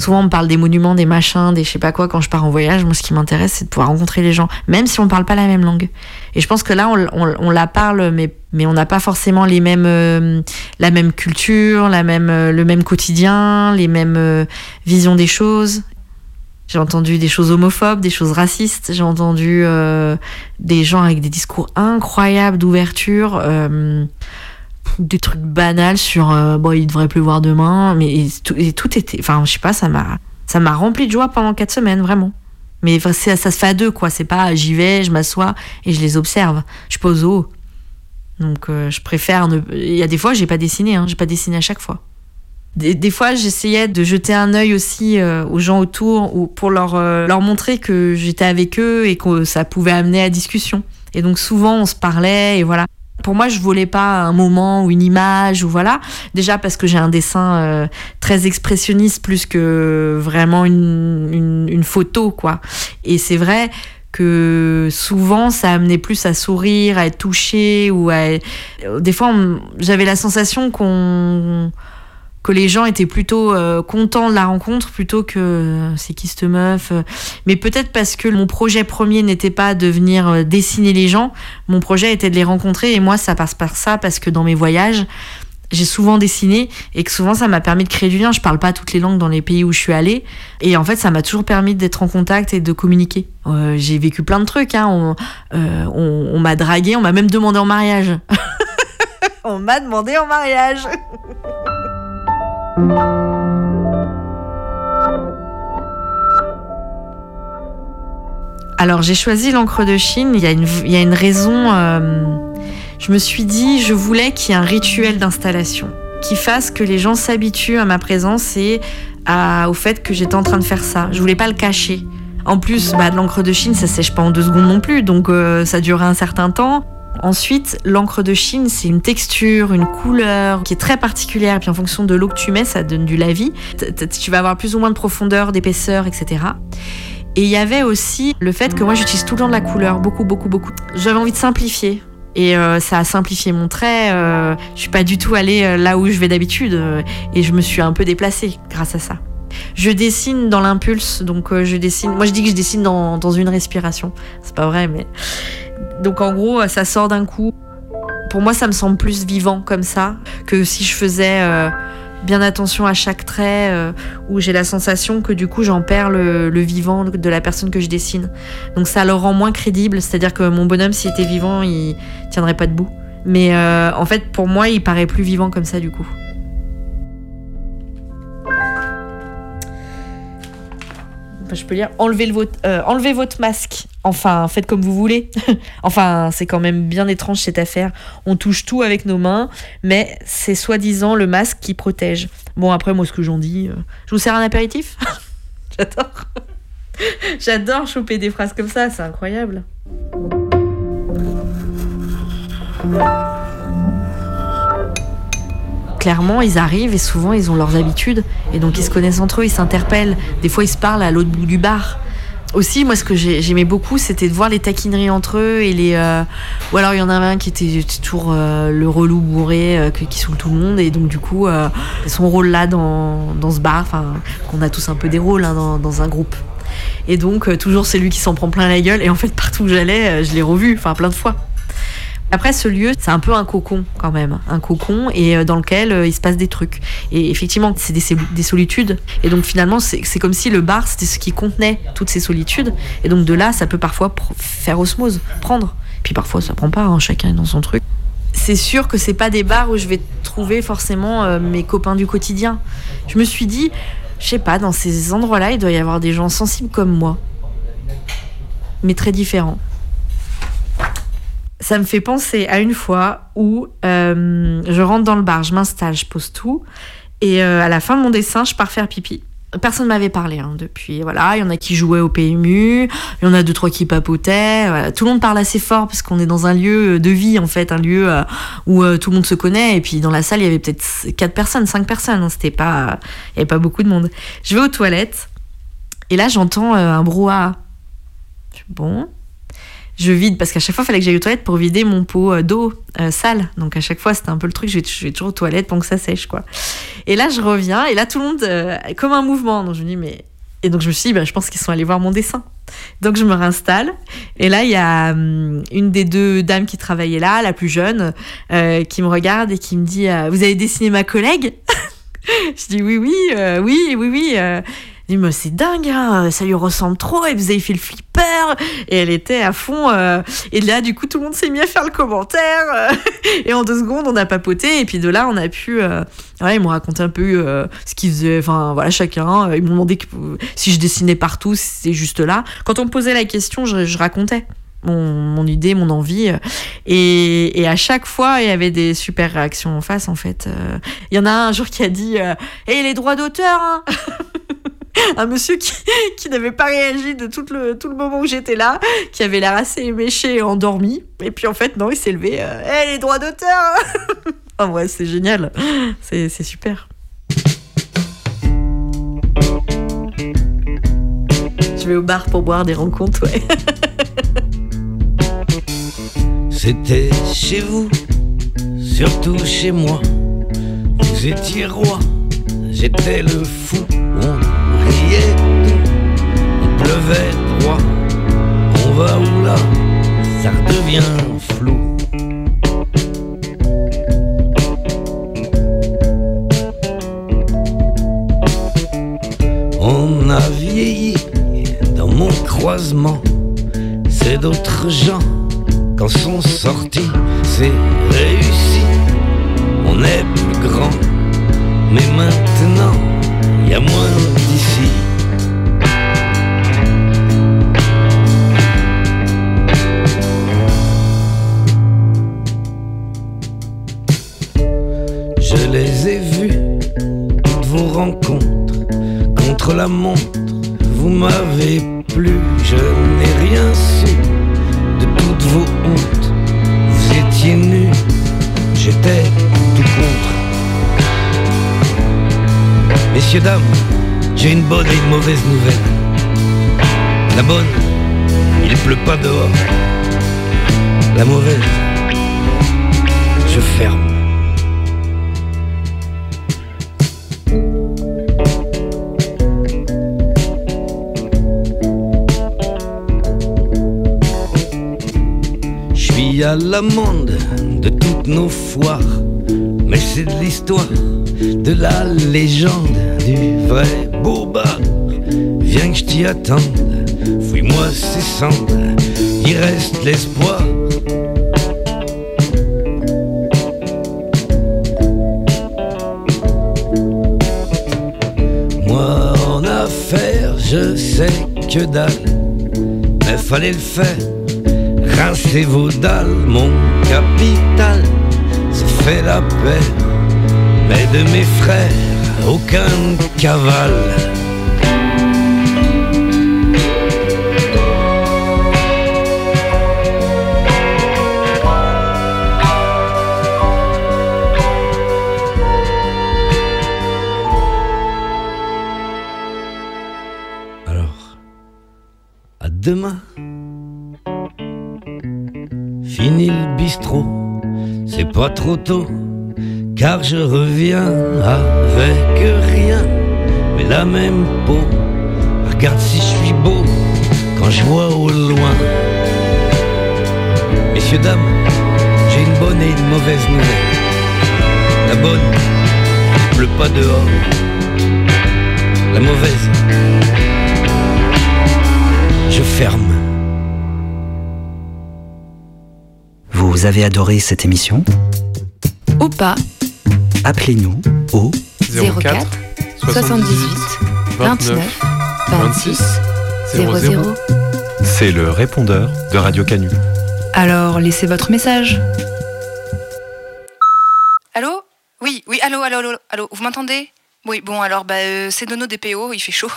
Souvent, on parle des monuments, des machins, des je sais pas quoi quand je pars en voyage. Moi, ce qui m'intéresse, c'est de pouvoir rencontrer les gens, même si on parle pas la même langue. Et je pense que là, on, la parle, mais, on n'a pas forcément les mêmes, euh, la même culture, la même, euh, le même quotidien, les mêmes euh, visions des choses. J'ai entendu des choses homophobes, des choses racistes. J'ai entendu des gens avec des discours incroyables d'ouverture. Des trucs banals sur euh, bon il devrait pleuvoir demain mais tout, et tout était enfin je sais pas ça m'a ça m'a rempli de joie pendant quatre semaines vraiment. Mais c'est- ça se fait à deux quoi. C'est pas j'y vais je m'assois et je les observe. Je pas au zoo donc euh, je préfère ne il y a des fois j'ai pas dessiné hein, j'ai pas dessiné à chaque fois. Des, des fois, j'essayais de jeter un œil aussi euh, aux gens autour ou pour leur, leur montrer que j'étais avec eux et que ça pouvait amener à discussion. Et donc, souvent, on se parlait et voilà. Pour moi, je volais pas un moment ou une image ou voilà. Déjà parce que j'ai un dessin euh, très expressionniste plus que vraiment une, photo, quoi. Et c'est vrai que souvent ça amenait plus à sourire, à être touché ou à... Des fois, j'avais la sensation qu'on que les gens étaient plutôt euh, contents de la rencontre plutôt que euh, c'est qui cette meuf euh. mais peut-être parce que mon projet premier n'était pas de venir euh, dessiner les gens. Mon projet était de les rencontrer et moi ça passe par ça parce que dans mes voyages j'ai souvent dessiné et que souvent ça m'a permis de créer du lien. Je parle pas toutes les langues dans les pays où je suis allée et en fait ça m'a toujours permis d'être en contact et de communiquer. J'ai vécu plein de trucs hein. on, on, on m'a dragué on m'a même demandé en mariage. *laughs* On m'a demandé en mariage *laughs* Alors j'ai choisi l'encre de Chine, il y a une, il y a une raison. euh, je me suis dit, je voulais qu'il y ait un rituel d'installation qui fasse que les gens s'habituent à ma présence et au fait que j'étais en train de faire ça. Je voulais pas le cacher. En plus, bah, de l'encre de Chine, ça sèche pas en deux secondes non plus, donc euh, ça durait un certain temps. Ensuite, l'encre de Chine, c'est une texture, une couleur qui est très particulière. Et puis en fonction de l'eau que tu mets, ça donne du lavis. Tu vas avoir plus ou moins de profondeur, d'épaisseur, etc. Et il y avait aussi le fait que moi j'utilise tout le temps de la couleur, beaucoup, beaucoup, beaucoup. J'avais envie de simplifier. Et euh, ça a simplifié mon trait. euh, je suis pas du tout allée euh, là où je vais d'habitude. euh, et je me suis un peu déplacée grâce à ça. Je dessine dans l'impulse, donc je dessine. Moi je dis que je dessine dans, dans une respiration. C'est pas vrai, mais. Donc en gros, euh, ça sort d'un coup. Pour moi, ça me semble plus vivant comme ça que si je faisais euh, bien attention à chaque trait, euh, où j'ai la sensation que du coup j'en perds le, vivant de la personne que je dessine. Donc ça le rend moins crédible, c'est-à-dire que mon bonhomme, s'il était vivant, il tiendrait pas debout. Mais en fait, pour moi, il paraît plus vivant comme ça du coup. Je peux lire enlevez, le votre, euh, enlevez votre masque. Enfin, faites comme vous voulez. *laughs* enfin, c'est quand même bien étrange cette affaire. On touche tout avec nos mains, mais c'est soi-disant le masque qui protège. Bon, après, moi, ce que j'en dis, euh, je vous sers un apéritif? *laughs* J'adore. *laughs* J'adore choper des phrases comme ça, c'est incroyable. Clairement, ils arrivent et souvent ils ont leurs habitudes et donc ils se connaissent entre eux, ils s'interpellent. Des fois, ils se parlent à l'autre bout du bar. Aussi, moi, ce que j'ai- j'aimais beaucoup, c'était de voir les taquineries entre eux et les. euh, Ou alors, il y en a un qui était toujours euh, le relou bourré euh, qui saoule tout le monde et donc du coup, son rôle là dans, dans ce bar, enfin, qu'on a tous un peu des rôles hein, dans, dans un groupe. Et donc, toujours c'est lui qui s'en prend plein la gueule. Et en fait, partout où j'allais, je l'ai revu, enfin, plein de fois. Après, ce lieu, c'est un peu un cocon quand même, un cocon et euh, dans lequel euh, il se passe des trucs. Et effectivement, c'est des, solitudes. Et donc finalement, c'est comme si le bar, c'était ce qui contenait toutes ces solitudes. Et donc de là, ça peut parfois faire osmose, prendre. Puis parfois, ça prend pas, hein, chacun est dans son truc. C'est sûr que c'est pas des bars où je vais trouver forcément euh, mes copains du quotidien. Je me suis dit, je sais pas, dans ces endroits-là, il doit y avoir des gens sensibles comme moi, mais très différents. Ça me fait penser à une fois où euh, je rentre dans le bar, je m'installe, je pose tout, et euh, à la fin de mon dessin, je pars faire pipi. Personne m'avait parlé hein, depuis. Voilà, il y en a qui jouaient au PMU, il y en a deux trois qui papotaient. Tout le monde parle assez fort parce qu'on est dans un lieu de vie en fait, un lieu euh, où euh, tout le monde se connaît. Et puis dans la salle, il y avait peut-être quatre personnes, cinq personnes. hein, C'était pas, il y avait pas beaucoup de monde. Je vais aux toilettes et là j'entends euh, un brouhaha. Je suis, Bon, je vide parce qu'à chaque fois il fallait que j'aille aux toilettes pour vider mon pot euh, d'eau euh, sale. Donc à chaque fois c'était un peu le truc je vais, toujours aux toilettes pour que ça sèche quoi. Et là je reviens et là tout le monde euh, comme un mouvement. Donc je me dis mais et donc je me suis dit bah, je pense qu'ils sont allés voir mon dessin. Donc je me réinstalle et là il y a hum, une des deux dames qui travaillait là la plus jeune qui me regarde et qui me dit vous avez dessiné ma collègue *laughs* je dis oui oui oui oui oui. Elle dit, mais c'est dingue, hein, ça lui ressemble trop, et vous avez fait le flipper, et elle était à fond, euh, et là, du coup, tout le monde s'est mis à faire le commentaire, euh, *laughs* et en deux secondes, on a papoté, et puis de là, on a pu, euh, ouais, ils m'ont raconté un peu euh, ce qu'ils faisaient, enfin, voilà, chacun, ils m'ont demandé que- si je dessinais partout, si c'est juste là. Quand on me posait la question, je, racontais. Mon, idée, mon envie. Et, et à chaque fois, il y avait des super réactions en face, en fait. Il y en a un, jour qui a dit euh, Eh, les droits d'auteur hein *laughs* un monsieur *laughs* qui, n'avait pas réagi de tout le, moment où j'étais là, qui avait l'air assez éméché et endormi. Et puis en fait, non, il s'est levé. Euh, Eh, les droits d'auteur *laughs* Ah ouais, c'est génial. C'est c'est super. Je vais au bar pour boire des rencontres, ouais. *laughs* C'était chez vous, surtout chez moi. Vous étiez roi, j'étais le fou. On pleuvait droit. On va où là Ça redevient flou. On a vieilli dans mon croisement. C'est d'autres gens quand sont sortis, c'est réussi. On est plus grand, mais maintenant, il y a moins d'ici. Je les ai vus, vos rencontres, contre la montre, vous m'avez Messieurs, dames, j'ai une bonne et une mauvaise nouvelle. La bonne, il pleut pas dehors. La mauvaise, je ferme. Je suis à l'amende de toutes nos foires, mais c'est de l'histoire, de la légende, vrai bar. Viens que je t'y attende, fouille-moi ces cendres, il reste l'espoir. Moi en affaires, je sais que dalle, mais fallait le faire. Rincez vos dalles, mon capital se fait la paix. Mais de mes frères, aucun cavale. Alors, à demain. Fini le bistrot, c'est pas trop tôt, car je reviens avec rien, mais la même peau. Regarde si je suis beau quand je vois au loin. Messieurs, dames, j'ai une bonne et une mauvaise nouvelle. La bonne, il pleut pas dehors. La mauvaise, je ferme. Vous avez adoré cette émission? Ou pas Appelez-nous au 04 78 29 26 00. C'est le répondeur de Radio Canu. Alors, laissez votre message. Allô? Oui, oui, allô, allô, allô, allô, vous m'entendez? Oui, bon, alors, bah, euh, c'est Nono DPO, il fait chaud.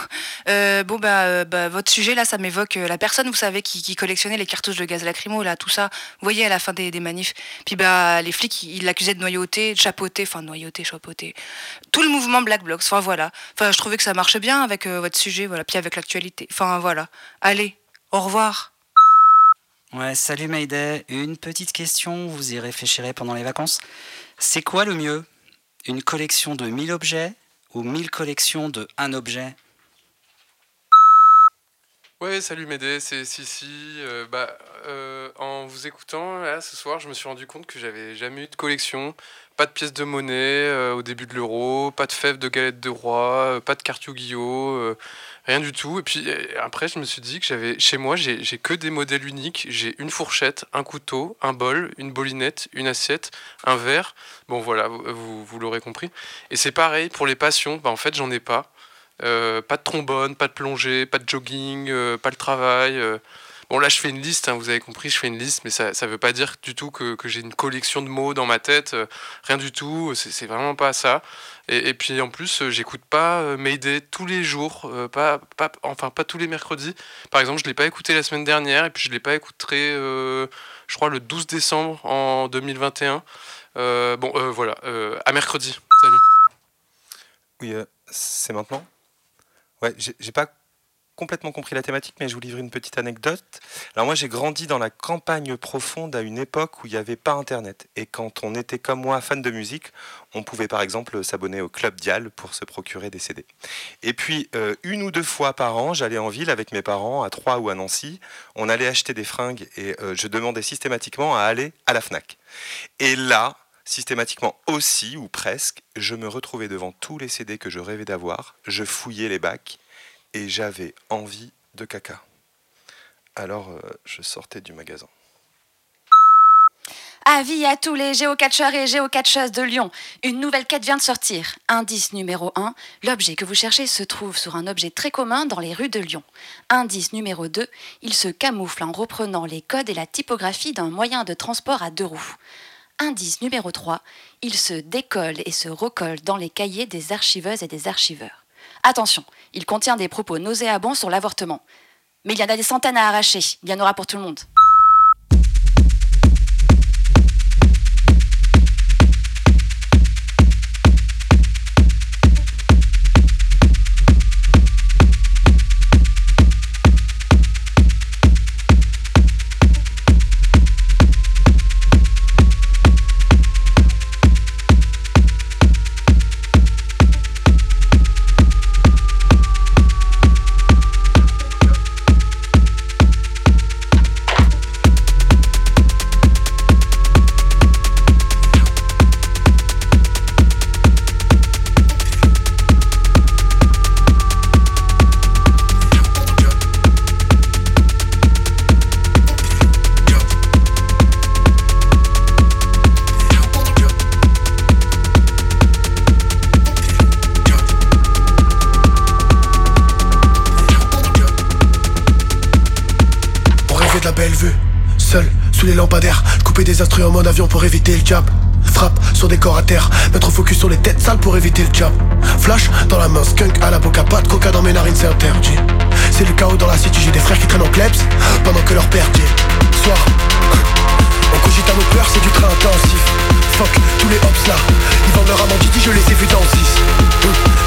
Euh, bon, bah, euh, bah, votre sujet, là, ça m'évoque euh, la personne, vous savez, qui, qui collectionnait les cartouches de gaz lacrymo, là, tout ça. Vous voyez, à la fin des, des manifs. Puis, bah, les flics, ils l'accusaient de noyauté, de chapeauter, enfin, noyauté, chapeauter. Tout le mouvement Black Blocs, enfin, voilà. Enfin, je trouvais que ça marchait bien avec votre sujet, voilà, puis avec l'actualité. Enfin, voilà. Allez, au revoir. Ouais, salut Mayday. Une petite question, vous y réfléchirez pendant les vacances. C'est quoi le mieux? Une collection de 1000 objets ou 1000 collections de un objet Ouais, salut Médée, c'est Sissi. Euh, bah, euh, en vous écoutant, là, ce soir, je me suis rendu compte que j'avais jamais eu de collection. Pas de pièces de monnaie euh, au début de l'euro, pas de fèves de galettes de roi, pas de cartes Yu-Gi-Oh, rien du tout. Et puis après, je me suis dit que j'avais, chez moi, j'ai que des modèles uniques. J'ai une fourchette, un couteau, un bol, une bolinette, une assiette, un verre. Bon, voilà, vous, vous l'aurez compris. Et c'est pareil pour les passions. Bah, en fait, j'en ai pas. Euh, pas de trombone, pas de plongée, pas de jogging, euh, pas le travail. euh. Bon, là, je fais une liste, hein, vous avez compris, je fais une liste, mais ça ne veut pas dire du tout que, que j'ai une collection de mots dans ma tête. rien du tout, c'est vraiment pas ça. Et, puis en plus, j'écoute pas Mayday tous les jours, pas, pas, enfin pas tous les mercredis. Par exemple, je l'ai pas écouté la semaine dernière, et puis je l'ai pas écouté, je crois, le 12 décembre en 2021. Euh, bon, voilà, à mercredi. Salut. Oui, c'est maintenant? Ouais, j'ai pas complètement compris la thématique, mais je vous livre une petite anecdote. Alors moi, j'ai grandi dans la campagne profonde à une époque où il n'y avait pas Internet. Et quand on était comme moi fan de musique, on pouvait par exemple s'abonner au Club Dial pour se procurer des CD. Et puis, euh, une ou deux fois par an, j'allais en ville avec mes parents, à Troyes ou à Nancy. On allait acheter des fringues et euh, je demandais systématiquement à aller à la FNAC. Et là, systématiquement aussi, ou presque, je me retrouvais devant tous les CD que je rêvais d'avoir, je fouillais les bacs et j'avais envie de caca. Alors euh, je sortais du magasin. Avis à tous les géocatcheurs et géocatcheuses de Lyon. Une nouvelle quête vient de sortir. Indice numéro 1. L'objet que vous cherchez se trouve sur un objet très commun dans les rues de Lyon. Indice numéro 2. Il se camoufle en reprenant les codes et la typographie d'un moyen de transport à deux roues. Indice numéro 3. Il se décolle et se recolle dans les cahiers des archiveuses et des archiveurs. Attention, il contient des propos nauséabonds sur l'avortement. Mais il y en a des centaines à arracher. Il y en aura pour tout le monde. En mode avion pour éviter le jab. Frappe sur des corps à terre, mettre focus sur les têtes sales pour éviter le jab. Flash dans la main, skunk à la boca, pas de coca dans mes narines, c'est interdit. C'est le chaos dans la city, j'ai des frères qui traînent en klebs pendant que leur père dit Soir, on cogite à nos peurs, c'est du train intensif. Fuck, tous les hops là, ils vendent leur amant Didi, je les ai vus dans le 6.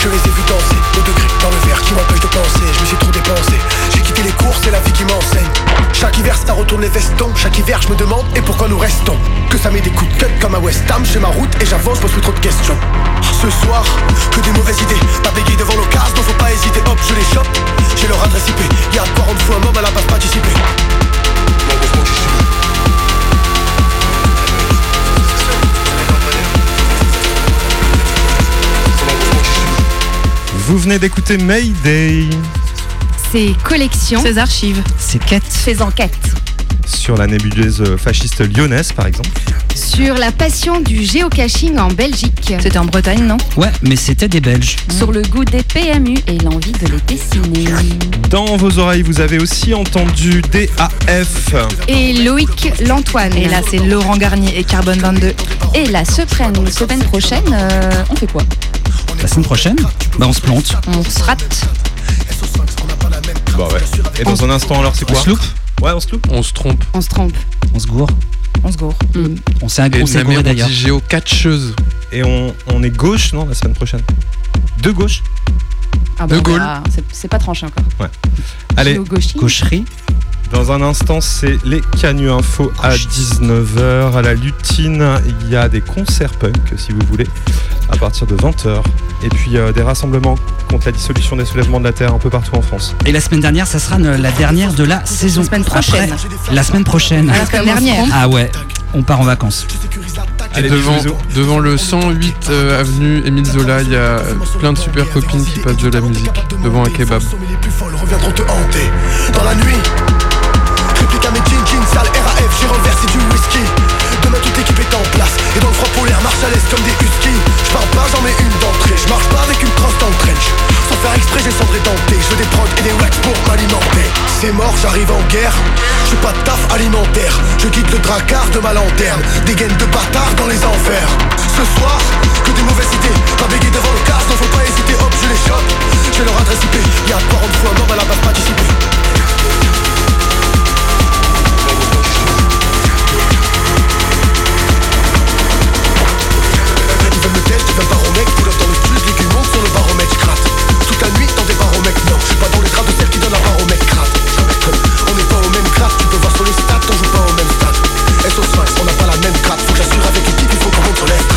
Je les ai vus danser, au degré dans le verre qui m'empêche de penser. Je me suis trop dépensé, j'ai quitté les cours, c'est la vie qui m'enseigne. Chaque hiver, ça retourne les vestons. Chaque hiver, je me demande et pourquoi nous restons? Que ça met des coups de cut comme à West Ham, j'ai ma route et j'avance, pose plus trop de questions. Ce soir, que des mauvaises idées, pas bégayer devant l'occasion, donc faut pas hésiter, hop, je les chope. J'ai leur adresse IP, y'a de quoi rendre fou un homme à la base participer. Vous venez d'écouter Mayday Ces collections. Ces archives. Ces quêtes. Ces enquêtes. sur la nébuleuse fasciste lyonnaise par exemple. Sur la passion du géocaching en Belgique. C'était en Bretagne, non? Ouais, mais c'était des Belges. Sur le goût des PMU et l'envie de les dessiner. Dans vos oreilles, vous avez aussi entendu DAF. Et Loïc L'Antoine. Et là, c'est Laurent Garnier et Carbone 22. Et la semaine, semaine prochaine, euh, on fait quoi? La semaine prochaine, bah on se plante. On se rate. Bah ouais. Et dans un instant alors c'est quoi On se loupe Ouais, on se loupe. On se trompe. On se trompe. On se gourre On se gourre. On s'est Et on s'est Namé, gouré on d'ailleurs. dit géocatcheuse. Et on, on est gauche, non, la semaine prochaine De gauche Ah De bon, Gaulle. bah, c'est- pas tranché encore. Ouais. Allez. Gaucherie. Dans un instant, c'est les Canu Info à 19h. À la Lutine, il y a des concerts punk, si vous voulez, à partir de 20h. Et puis euh, des rassemblements contre la dissolution des soulèvements de la Terre un peu partout en France. Et la semaine dernière, ça sera ne- la dernière de la saison. semaine prochaine. Après, la semaine prochaine. Ah, la semaine dernière. Ah ouais, on part en vacances. Et Allez, devant, devant le 108 euh, avenue Émile Zola, il y a plein de super copines qui passent de la musique devant un kebab. Les plus folles reviendront te hanter dans la nuit. Réplique à mes jeans, jeans sales, RAF, j'ai renversé du whisky. Demain toute l'équipe est en place et dans le froid polaire marche à l'aise comme des huskies. Je parle pas, j'en mets une d'entrée. Je marche pas avec une crosse dans le trench. Sans faire exprès, j'ai cendré denté. Je veux des prods et des wax pour m'alimenter. C'est mort, j'arrive en guerre. Je pas de taf alimentaire. Je quitte le dracard de ma lanterne. Des gaines de bâtards dans les enfers. Ce soir, que des mauvaises idées. Pas bégayer devant le casse, donc faut pas hésiter. Hop, je les chope. J'ai leur adresse IP. Y'a de quoi rendre fou un homme à la base participer. dans un baromètre, pull up dans le sud, légumes monte sur le baromètre, j'crate Toute la nuit dans des baromètres, non, je suis pas dans les draps de celle qui donne un baromètre, crate. On n'est pas au même grade, tu peux voir sur les stats, on joue pas au même stade. SO5, on n'a pas la même crate, faut que j'assure avec l'équipe, il faut qu'on monte sur les